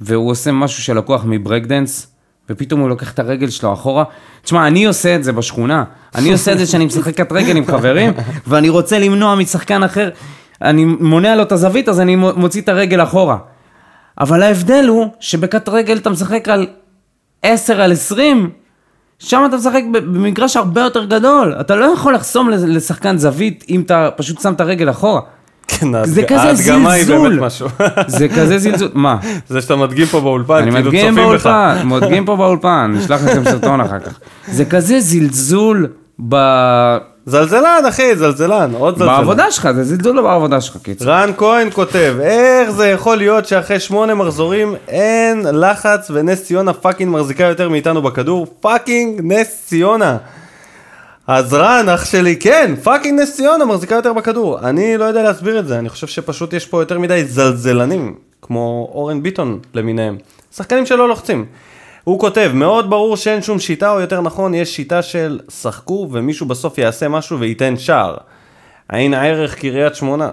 והוא עושה משהו שלקוח מ breakdance, ופתאום הוא לוקח את הרגל שלו אחורה. תשמע, אני עושה את זה בשכונה. אני עושה את זה שאני משחק קט רגל עם חברים, ואני רוצה למנוע משחקן אחר. אני מונע לו את הזווית, אז אני מוציא את הרגל אחורה. אבל ההבדל הוא שבקט רגל אתה משחק על 10 על 20, שם אתה משחק במגרש הרבה יותר גדול. אתה לא יכול לחסום לש- לשחקן זווית אם אתה פשוט שם את הרגל אחורה. כן, זה כזה ההדגמה היא זלזול. באמת משהו. זה כזה זלזול. מה? זה שאתה מדגים פה באולפן, אני כאילו מדגים צופים. באולפן, מדגים פה באולפן, נשלח לכם סרטון אחר כך. זה כזה זלזול ב... זלזלן, אחי, זלזלן, עוד זלזלן. בעבודה שלך, זה זלזול בעבודה שלך, קיצור. רן כהן כותב, איך זה יכול להיות שאחרי שמונה מחזורים אין לחץ ונס ציונה fucking מחזיקה יותר מאיתנו בכדור? fucking נס ציונה. אז רן, אח שלי, כן, fucking נס ציונה מחזיקה יותר בכדור. אני לא יודע להסביר את זה, אני חושב שפשוט יש פה יותר מדי זלזלנים, כמו אורן ביטון למיניהם. שחקנים שלא לוחצים. הוא כותב, מאוד ברור שאין שום שיטה, או יותר נכון, יש שיטה של שחקו ומישהו בסוף יעשה משהו וייתן שער. עין הערך קריית שמונה.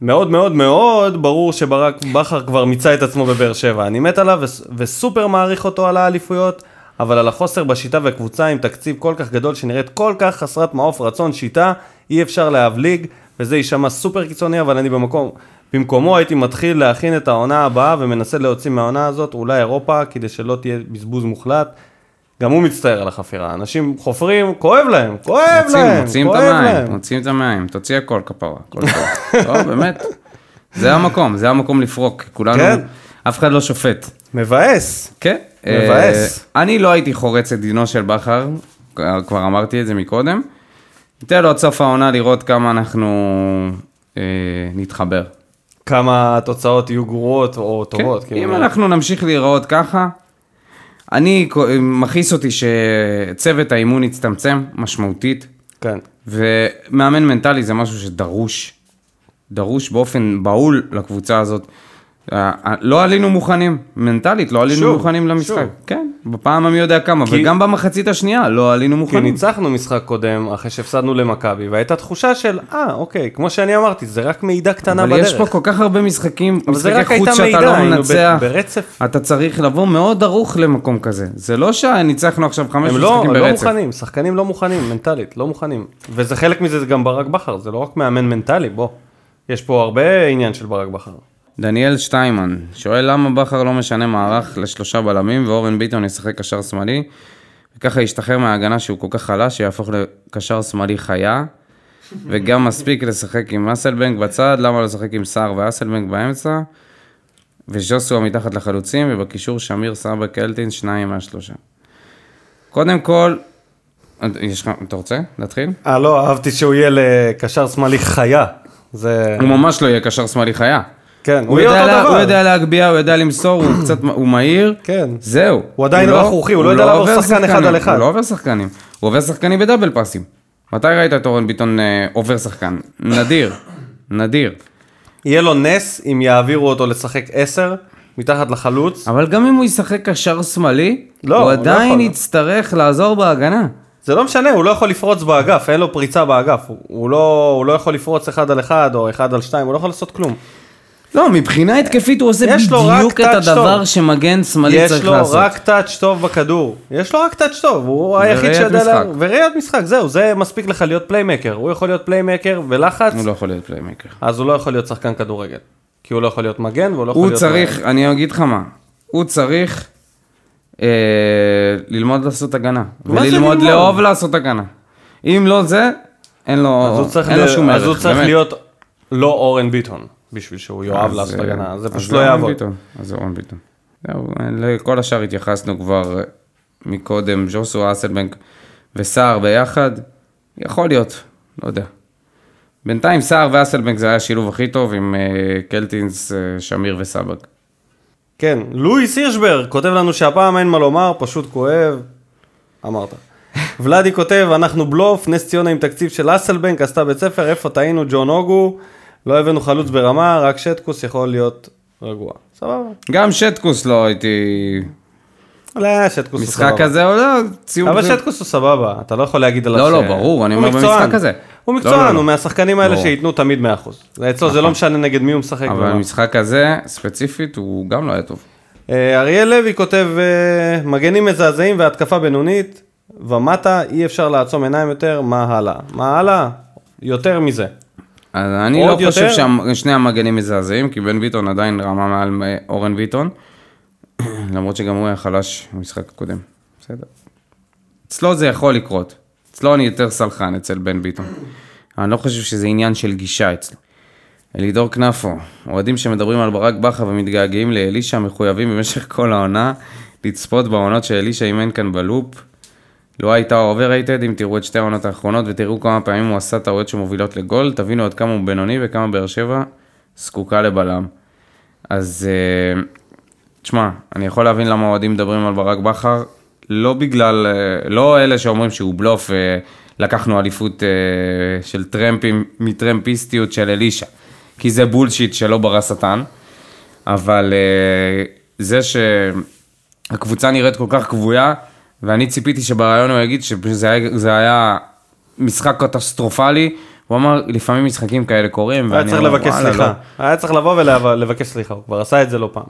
מאוד מאוד מאוד ברור שברק בכר כבר מיצה את עצמו בבאר שבע. אני מת עליו וס- וסופר מעריך אותו על האליפויות, אבל על החוסר בשיטה וקבוצה עם תקציב כל כך גדול שנראית כל כך חסרת מעוף רצון שיטה, אי אפשר להבליג, וזה יישמע סופר קיצוני, אבל אני במקום, במקומו הייתי מתחיל להכין את העונה הבאה ומנסה להוציא מהעונה הזאת אולי אירופה, כדי שלא תהיה בזבוז מוחלט. גם הוא מצטער על החפירה, אנשים חופרים, כואב להם, כואב מוציאים, להם, מוציאים את כואב המים, להם. מוציאים את המים, תוציא הכל כפרה, הכל טוב. לא, באמת. זה המקום, זה המקום לפרוק, כולנו, כן. אף אחד לא שופט. מבאס. כן. מבאס. אה, אני לא הייתי חורץ את דינו של בכר, כבר אמרתי את זה מקודם. ניתן לו עד סוף העונה לראות כמה אנחנו אה, נתחבר. כמה התוצאות יהיו גרועות או טובות. כן, כאילו. אם אנחנו נמשיך להיראות ככה, אני, מכעיס אותי שצוות האימון יצטמצם משמעותית, כן. ומאמן מנטלי זה משהו שדרוש, דרוש באופן בהול לקבוצה הזאת. אה, אה, לא עלינו מוכנים, מנטלית, לא עלינו שוב, מוכנים למשחק. שוב. כן, בפעם המי יודע כמה, כי- וגם במחצית השנייה לא עלינו כי מוכנים. ניצחנו משחק קודם אחרי שהפסדנו למכבי והייתה תחושה של אה אוקיי כמו שאני אמרתי זה רק מעידה קטנה אבל בדרך. יש פה כל כך הרבה משחקים, אבל משחקי חוץ שאתה מעידה, לא היינו ב- מנצח. ברצף. אתה צריך לבוא מאוד ערוך למקום כזה. זה לא שניצחנו עכשיו חמש הם לא, משחקים לא ברצף. מוכנים, שחקנים לא מוכנים, מנטלית, לא מוכנים. וזה חלק מזה, זה גם ברק בכר, זה לא רק מאמן מנטלי, בוא. יש פה הרבה עניין של ברק בכר. דניאל שטיימן שואל למה בכר לא משנה מערך לשלושה בלמים ואורן ביטון ישחק קשר שמאלי וככה ישתחרר מההגנה שהוא כל כך חלש שיהפוך לקשר שמאלי חיה וגם מספיק לשחק עם אסלבנק בצד, למה לא לשחק עם סער ואסלבנק באמצע וז'וסווה מתחת לחלוצים ובקישור שמיר סבא קלטין שניים מהשלושה. קודם כל, יש לך, אתה רוצה להתחיל? אה לא, אהבתי שהוא יהיה לקשר שמאלי חיה. זה... הוא ממש לא יהיה קשר שמאלי חיה. כן, הוא, יודע, לה, הוא יודע להגביה, הוא יודע למסור, הוא קצת, הוא מהיר, כן. זהו. הוא עדיין לא- רכרוכי, הוא לא יודע לעבור עובר שחקן אחד על אחד. הוא לא עובר שחקנים, הוא עובר שחקנים בדאבל פאסים. מתי ראית את אורן ביטון אה, עובר שחקן? נדיר, נדיר. יהיה לו נס אם יעבירו אותו לשחק 10 מתחת לחלוץ. אבל גם אם הוא ישחק קשר שמאלי, לא, הוא לא עדיין יכול. יצטרך לעזור בהגנה. זה לא משנה, הוא לא יכול לפרוץ באגף, אין לו פריצה באגף. הוא, הוא, לא, הוא לא יכול לפרוץ אחד על אחד או אחד על שתיים, הוא לא יכול לעשות כלום. לא, מבחינה התקפית הוא עושה יש לו בדיוק את הדבר. שמגן שמאלי יש צריך לו לעשות. רק touch טוב בכדור. יש לו רק touch טוב, הוא היחיד וראיית שיודע... משחק. לה- וראיית משחק, זהו, זה מספיק לך להיות playmaker. הוא יכול להיות playmaker ולחץ, הוא לא יכול להיות playmaker. אז הוא לא יכול להיות שחקן כדורגל. כי הוא לא יכול להיות מגן והוא לא יכול הוא להיות... צריך, אני אגיד לך מה, הוא צריך אה, ללמוד לעשות הגנה. וללמוד ללמוד? לאהוב לעשות הגנה. אם לא זה, אין לו, הוא לו שום ערך. אז הוא צריך. להיות לא אורן ביטון, בשביל שהוא יאהב לעשות אה, הגנה, זה פשוט לא יעבוד. אז זה אורן ביטון. זהו, לכל השאר התייחסנו כבר מקודם, ג'וסו אסלבנק וסער ביחד, יכול להיות, לא יודע. בינתיים סער ואסלבנק זה היה השילוב הכי טוב עם אה, קלטינס, אה, שמיר וסבג. כן, לואיס הירשברג כותב לנו שהפעם אין מה לומר, פשוט כואב. אמרת. ולאדי כותב, אנחנו בלוף, נס ציונה עם תקציב של אסלבנק, עשתה בית ספר, איפה טעינו ג'ון אוגו, לא הבאנו חלוץ ברמה, רק שטקוס יכול להיות רגוע. סבבה. גם שטקוס לא הייתי... לא, שטקוס הוא משחק סבבה. כזה או לא, ציור... אבל שטקוס הוא סבבה, אתה לא יכול להגיד עליו לא, ש... לא, ברור, אני אומר. במשחק הזה. הוא לא, מקצוען, לא, לא. הוא מהשחקנים האלה. שייתנו תמיד 100%. אצלו זה לא משנה נגד מי הוא משחק. אבל. במשחק הזה, ספציפית, הוא גם לא היה טוב. אה, אריאל לוי כותב, אה, מגנים מזעזעים והתקפה בינונית, ומטה אי אפשר לעצום עיניים יותר, מה הלאה? מה הלאה? יותר מזה. אז אני לא עוד חושב יותר? ששני המגנים מזעזעים, כי בן ביטון עדיין רמה מעל אורן ביטון, למרות שגם הוא היה חלש במשחק הקודם. בסדר. אצלו זה יכול לקרות. אצלו אני יותר סלחן אצל בן ביטון. אני לא חושב שזה עניין של גישה אצלו. אלידור כנפו, אוהדים שמדברים על ברק בכר ומתגעגעים לאלישע מחויבים במשך כל העונה לצפות בעונות שאלישע אימן כאן ב loop. לואי טאהא overrated, אם תראו את שתי העונות האחרונות ותראו כמה פעמים הוא עשה טעויות שמובילות לגול, תבינו עד כמה הוא בינוני וכמה באר שבע זקוקה לבלם. אז אה, תשמע, אני יכול להבין למה אוהדים מדברים על ברק בכר, לא בגלל, אה, לא אלה שאומרים שהוא בלוף, אה, לקחנו אליפות אה, של טרמפים, מטרמפיסטיות של אלישע, כי זה בולשיט שלא ברא שטן, אבל אה, זה שהקבוצה נראית כל כך כבויה, ואני ציפיתי שבריאיון הוא יגיד שזה היה, זה היה משחק קטסטרופלי, הוא אמר, לפעמים משחקים כאלה קורים, היה צריך אומר, לבקש "וואלה, סליחה. לא." היה צריך לבוא ולבקש סליחה, הוא כבר עשה את זה לא פעם.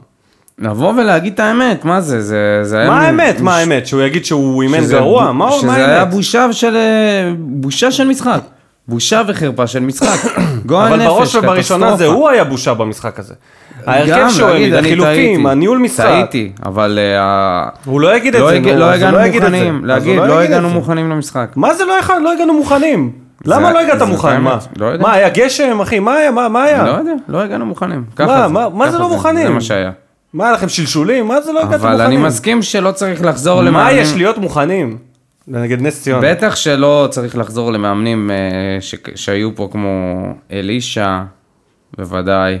לבוא ולהגיד את האמת, מה זה, זה, זה היה... מה מ- האמת? מה האמת? שהוא יגיד שהוא אימן גרוע? מה מה שזה היה האמת? בושה של... אה, בושה של משחק. בושה וחרפה של משחק. גועל אבל נפש, בראש ובראשונה זה קטסטרופה. הוא היה בושה במשחק הזה. ההרכב שהוא העמיד, החילופים. הניהול משחק. טעיתי, אבל אה, הוא לא יגיד את לא זה, לא הגענו לא זה. מוכנים, הוא להגיד, לא לא הגענו. מוכנים למשחק. מה זה לא לא הגענו מוכנים? למה לא הגעת מוכן? מה? לא. מה, היה גשם, אחי? מה היה? מה מה היה? לא יודע, לא הגענו מוכנים. מה, מה- מה זה לא מוכנים? זה מה שהיה. מה, היה לכם שלשולים? מה זה לא הגעתם מוכנים? אבל אני מסכים שלא צריך לחזור מה למאמנים. יש להיות מוכנים? נגד נס ציונה. בטח שלא צריך לחזור למאמנים אה, ש... שהיו פה כמו אלישע, בוודאי.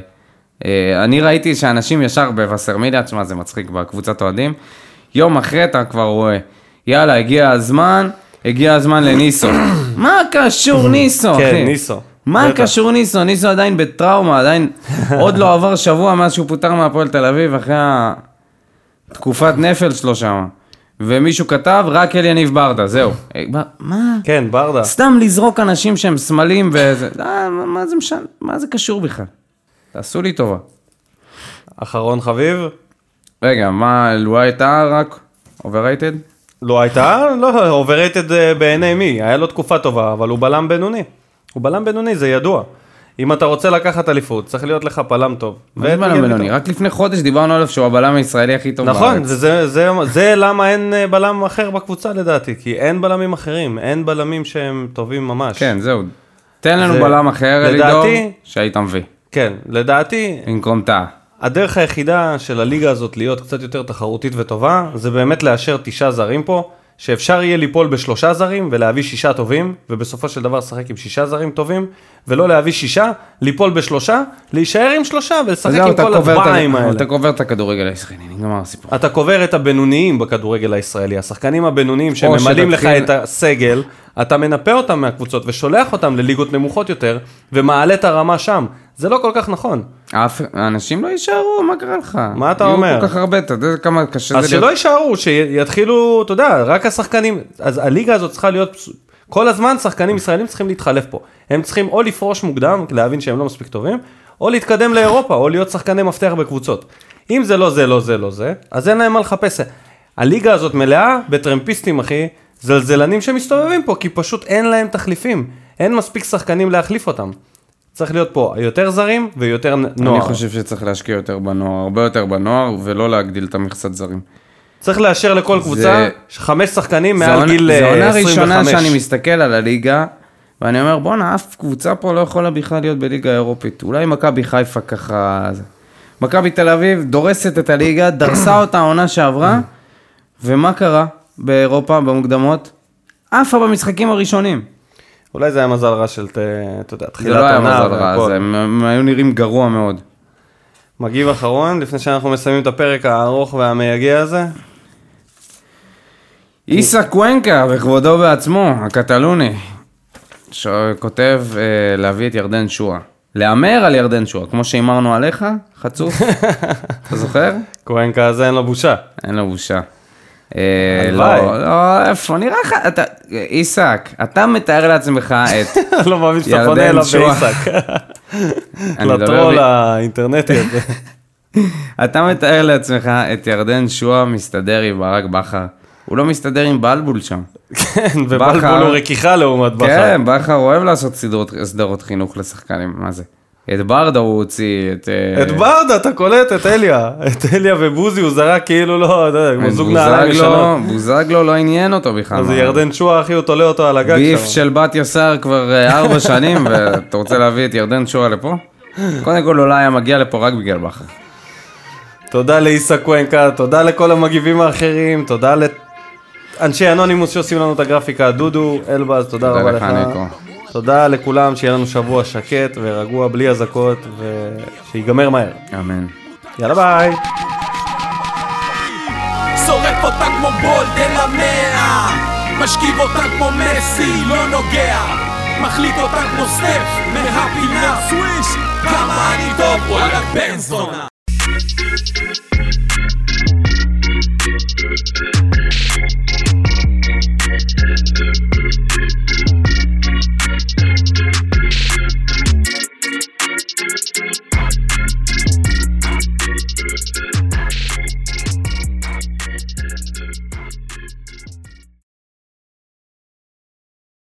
אה, אני ראיתי שאנשים ישר בווסרמיליה, תשמע זה מצחיק בקבוצת אוהדים, יום אחרי אתה כבר רואה, יאללה הגיע הזמן, הגיע הזמן לניסו. מה קשור ניסו, אחי? כן, ניסו. מה. קשור ניסו? ניסו עדיין בטראומה, עדיין עוד לא עבר שבוע מאז שהוא פוטר מהפועל תל אביב אחרי התקופת נפל שלו שם. ומישהו כתב, רק אל יניב ברדה, זהו. אה, מה-? כן, ברדה. סתם לזרוק אנשים שהם סמלים וזה, אה, מה- זה משנה, מה זה קשור בכלל? תעשו לי טובה. אחרון חביב. רגע, מה, לואי טאהא רק overrated? לואי טאהא, לא, overrated בעיני מי? היה לו תקופה טובה, אבל הוא בלם בינוני. הוא בלם בינוני, זה ידוע. אם אתה רוצה לקחת אליפות, צריך להיות לך בלם טוב. ואת בלם בינוני? רק לפני חודש דיברנו עליו שהוא הבלם הישראלי הכי טוב נכון, בארץ. זה, זה, זה, זה למה אין אה, בלם אחר בקבוצה לדעתי, כי אין בלמים אחרים, אין בלמים שהם טובים ממש. כן, זהו. תן לנו זה- בלם אחר, אלידור, שהיית מביא. כן, לדעתי, במקום טאה. הדרך היחידה של הליגה הזאת להיות קצת יותר תחרותית וטובה, זה באמת לאשר תשעה זרים פה, שאפשר יהיה ליפול בשלושה זרים ולהביא שישה טובים, ובסופו של דבר לשחק עם שישה זרים טובים, ולא להביא שישה, ליפול בשלושה, להישאר עם שלושה ולשחק עם כל קובר את ה- הדביים האלה. אתה קובר את הכדורגל הישראלי, נגמר הסיפור. אתה קובר את הבינוניים בכדורגל הישראלי, השחקנים הבינוניים שממלאים לך את הסגל, אתה מנפה אותם מהקבוצות ושולח אותם לליגות נמוכות יותר, ומעלה את הרמה שם. זה לא כל כך נכון. אף, האנשים לא יישארו, מה קרה לך? מה אתה יהיו אומר? כל כך הרבה, אתה יודע כמה קשה אז זה שלא להיות... יישארו, שיתחילו, אתה יודע, רק השחקנים, אז הליגה הזאת צריכה להיות, כל הזמן שחקנים ישראלים צריכים להתחלף פה. הם צריכים או לפרוש מוקדם, להבין שהם לא מספיק טובים, או להתקדם לאירופה, או להיות שחקני מפתח בקבוצות. אם זה לא זה, לא זה, לא זה, אז אין להם מה לחפש. הליגה הזאת מלאה בטרמפיסטים, אחי, זלזלנים שמסתובבים פה, כי פשוט אין להם תחליפים. אין מספיק שחקנים להחליף אותם. צריך להיות פה יותר זרים ויותר נוער. אני חושב שצריך להשקיע יותר בנוער, הרבה יותר בנוער, ולא להגדיל את המכסת זרים. צריך לאשר לכל קבוצה חמש שחקנים זה מעל עונה- גיל זה אה, עונה 25. ראשונה שאני מסתכל על הליגה, ואני אומר, בואנה, אף קבוצה פה לא יכולה בכלל להיות בליגה האירופית. אולי מכבי חיפה ככה... זה. מכבי תל אביב דורסת את הליגה, דרסה אותה העונה שעברה, ומה קרה באירופה, במוקדמות? עפה במשחקים הראשונים. אולי זה היה מזל רע של, ת- אתה יודע, זה תחילת לא היה עונה מזל רע. זה- הם הם היו נראים גרוע מאוד. מגיב אחרון, לפני שאנחנו מסיימים את הפרק הארוך והמייגע הזה. איסה קוונקה, בכבודו בעצמו, הקטלוני, שכותב אה, להביא את ירדן שואה. להמר על ירדן שואה, כמו שהימרנו עליך, חצוף, אתה זוכר? קוונקה הזה אין לו בושה. אין לו בושה. אה, הלוואי. לא, לא, איפה, נראה לך, אתה, עיסק, אתה מתאר לעצמך את, לא מאמין שאתה פונה אליו שועה. בעיסק. לטרול האינטרנטי הזה. אתה מתאר לעצמך את ירדן שואה מסתדר עם ברק בכר. הוא לא מסתדר עם בלבול שם. כן, ובלבול הוא רכיכה לעומת בכר. כן, בכר אוהב לעשות סדרות חינוך לשחקנים, מה זה? את ברדה הוא הוציא, את... אה, את ברדה, אתה קולט את אליה. את אליה ובוזי הוא זרק כאילו לא, אתה יודע, כמו זוג נעליים ישנות. בוזגלו, בוזגלו לא עניין אותו בכלל. אז? ירדן שועה, אחי, הוא תולה אותו על הגג ביף שם. של בת יסר כבר אה, ארבע שנים, ואתה רוצה להביא את ירדן שואה לפה? קודם כל אולי היה מגיע לפה רק בגלל בכר. תודה לאיסה קוונקה, תודה לכל המגיבים האחרים, תודה לאנשי אנונימוס שעושים לנו את הגרפיקה, דודו, אלבז, תודה תודה רבה לך, לך. ניקו. תודה לכולם, שיהיה לנו שבוע שקט ורגוע, בלי אזעקות, ושיגמר מהר. אמן. יאללה ביי. שורף אותה כמו בולד אל המאה משכיב אותה כמו מסי, לא נוגע מחליט אותה כמו סטף מהפינה סוויש כמה אני טוב, וואלה בן זונה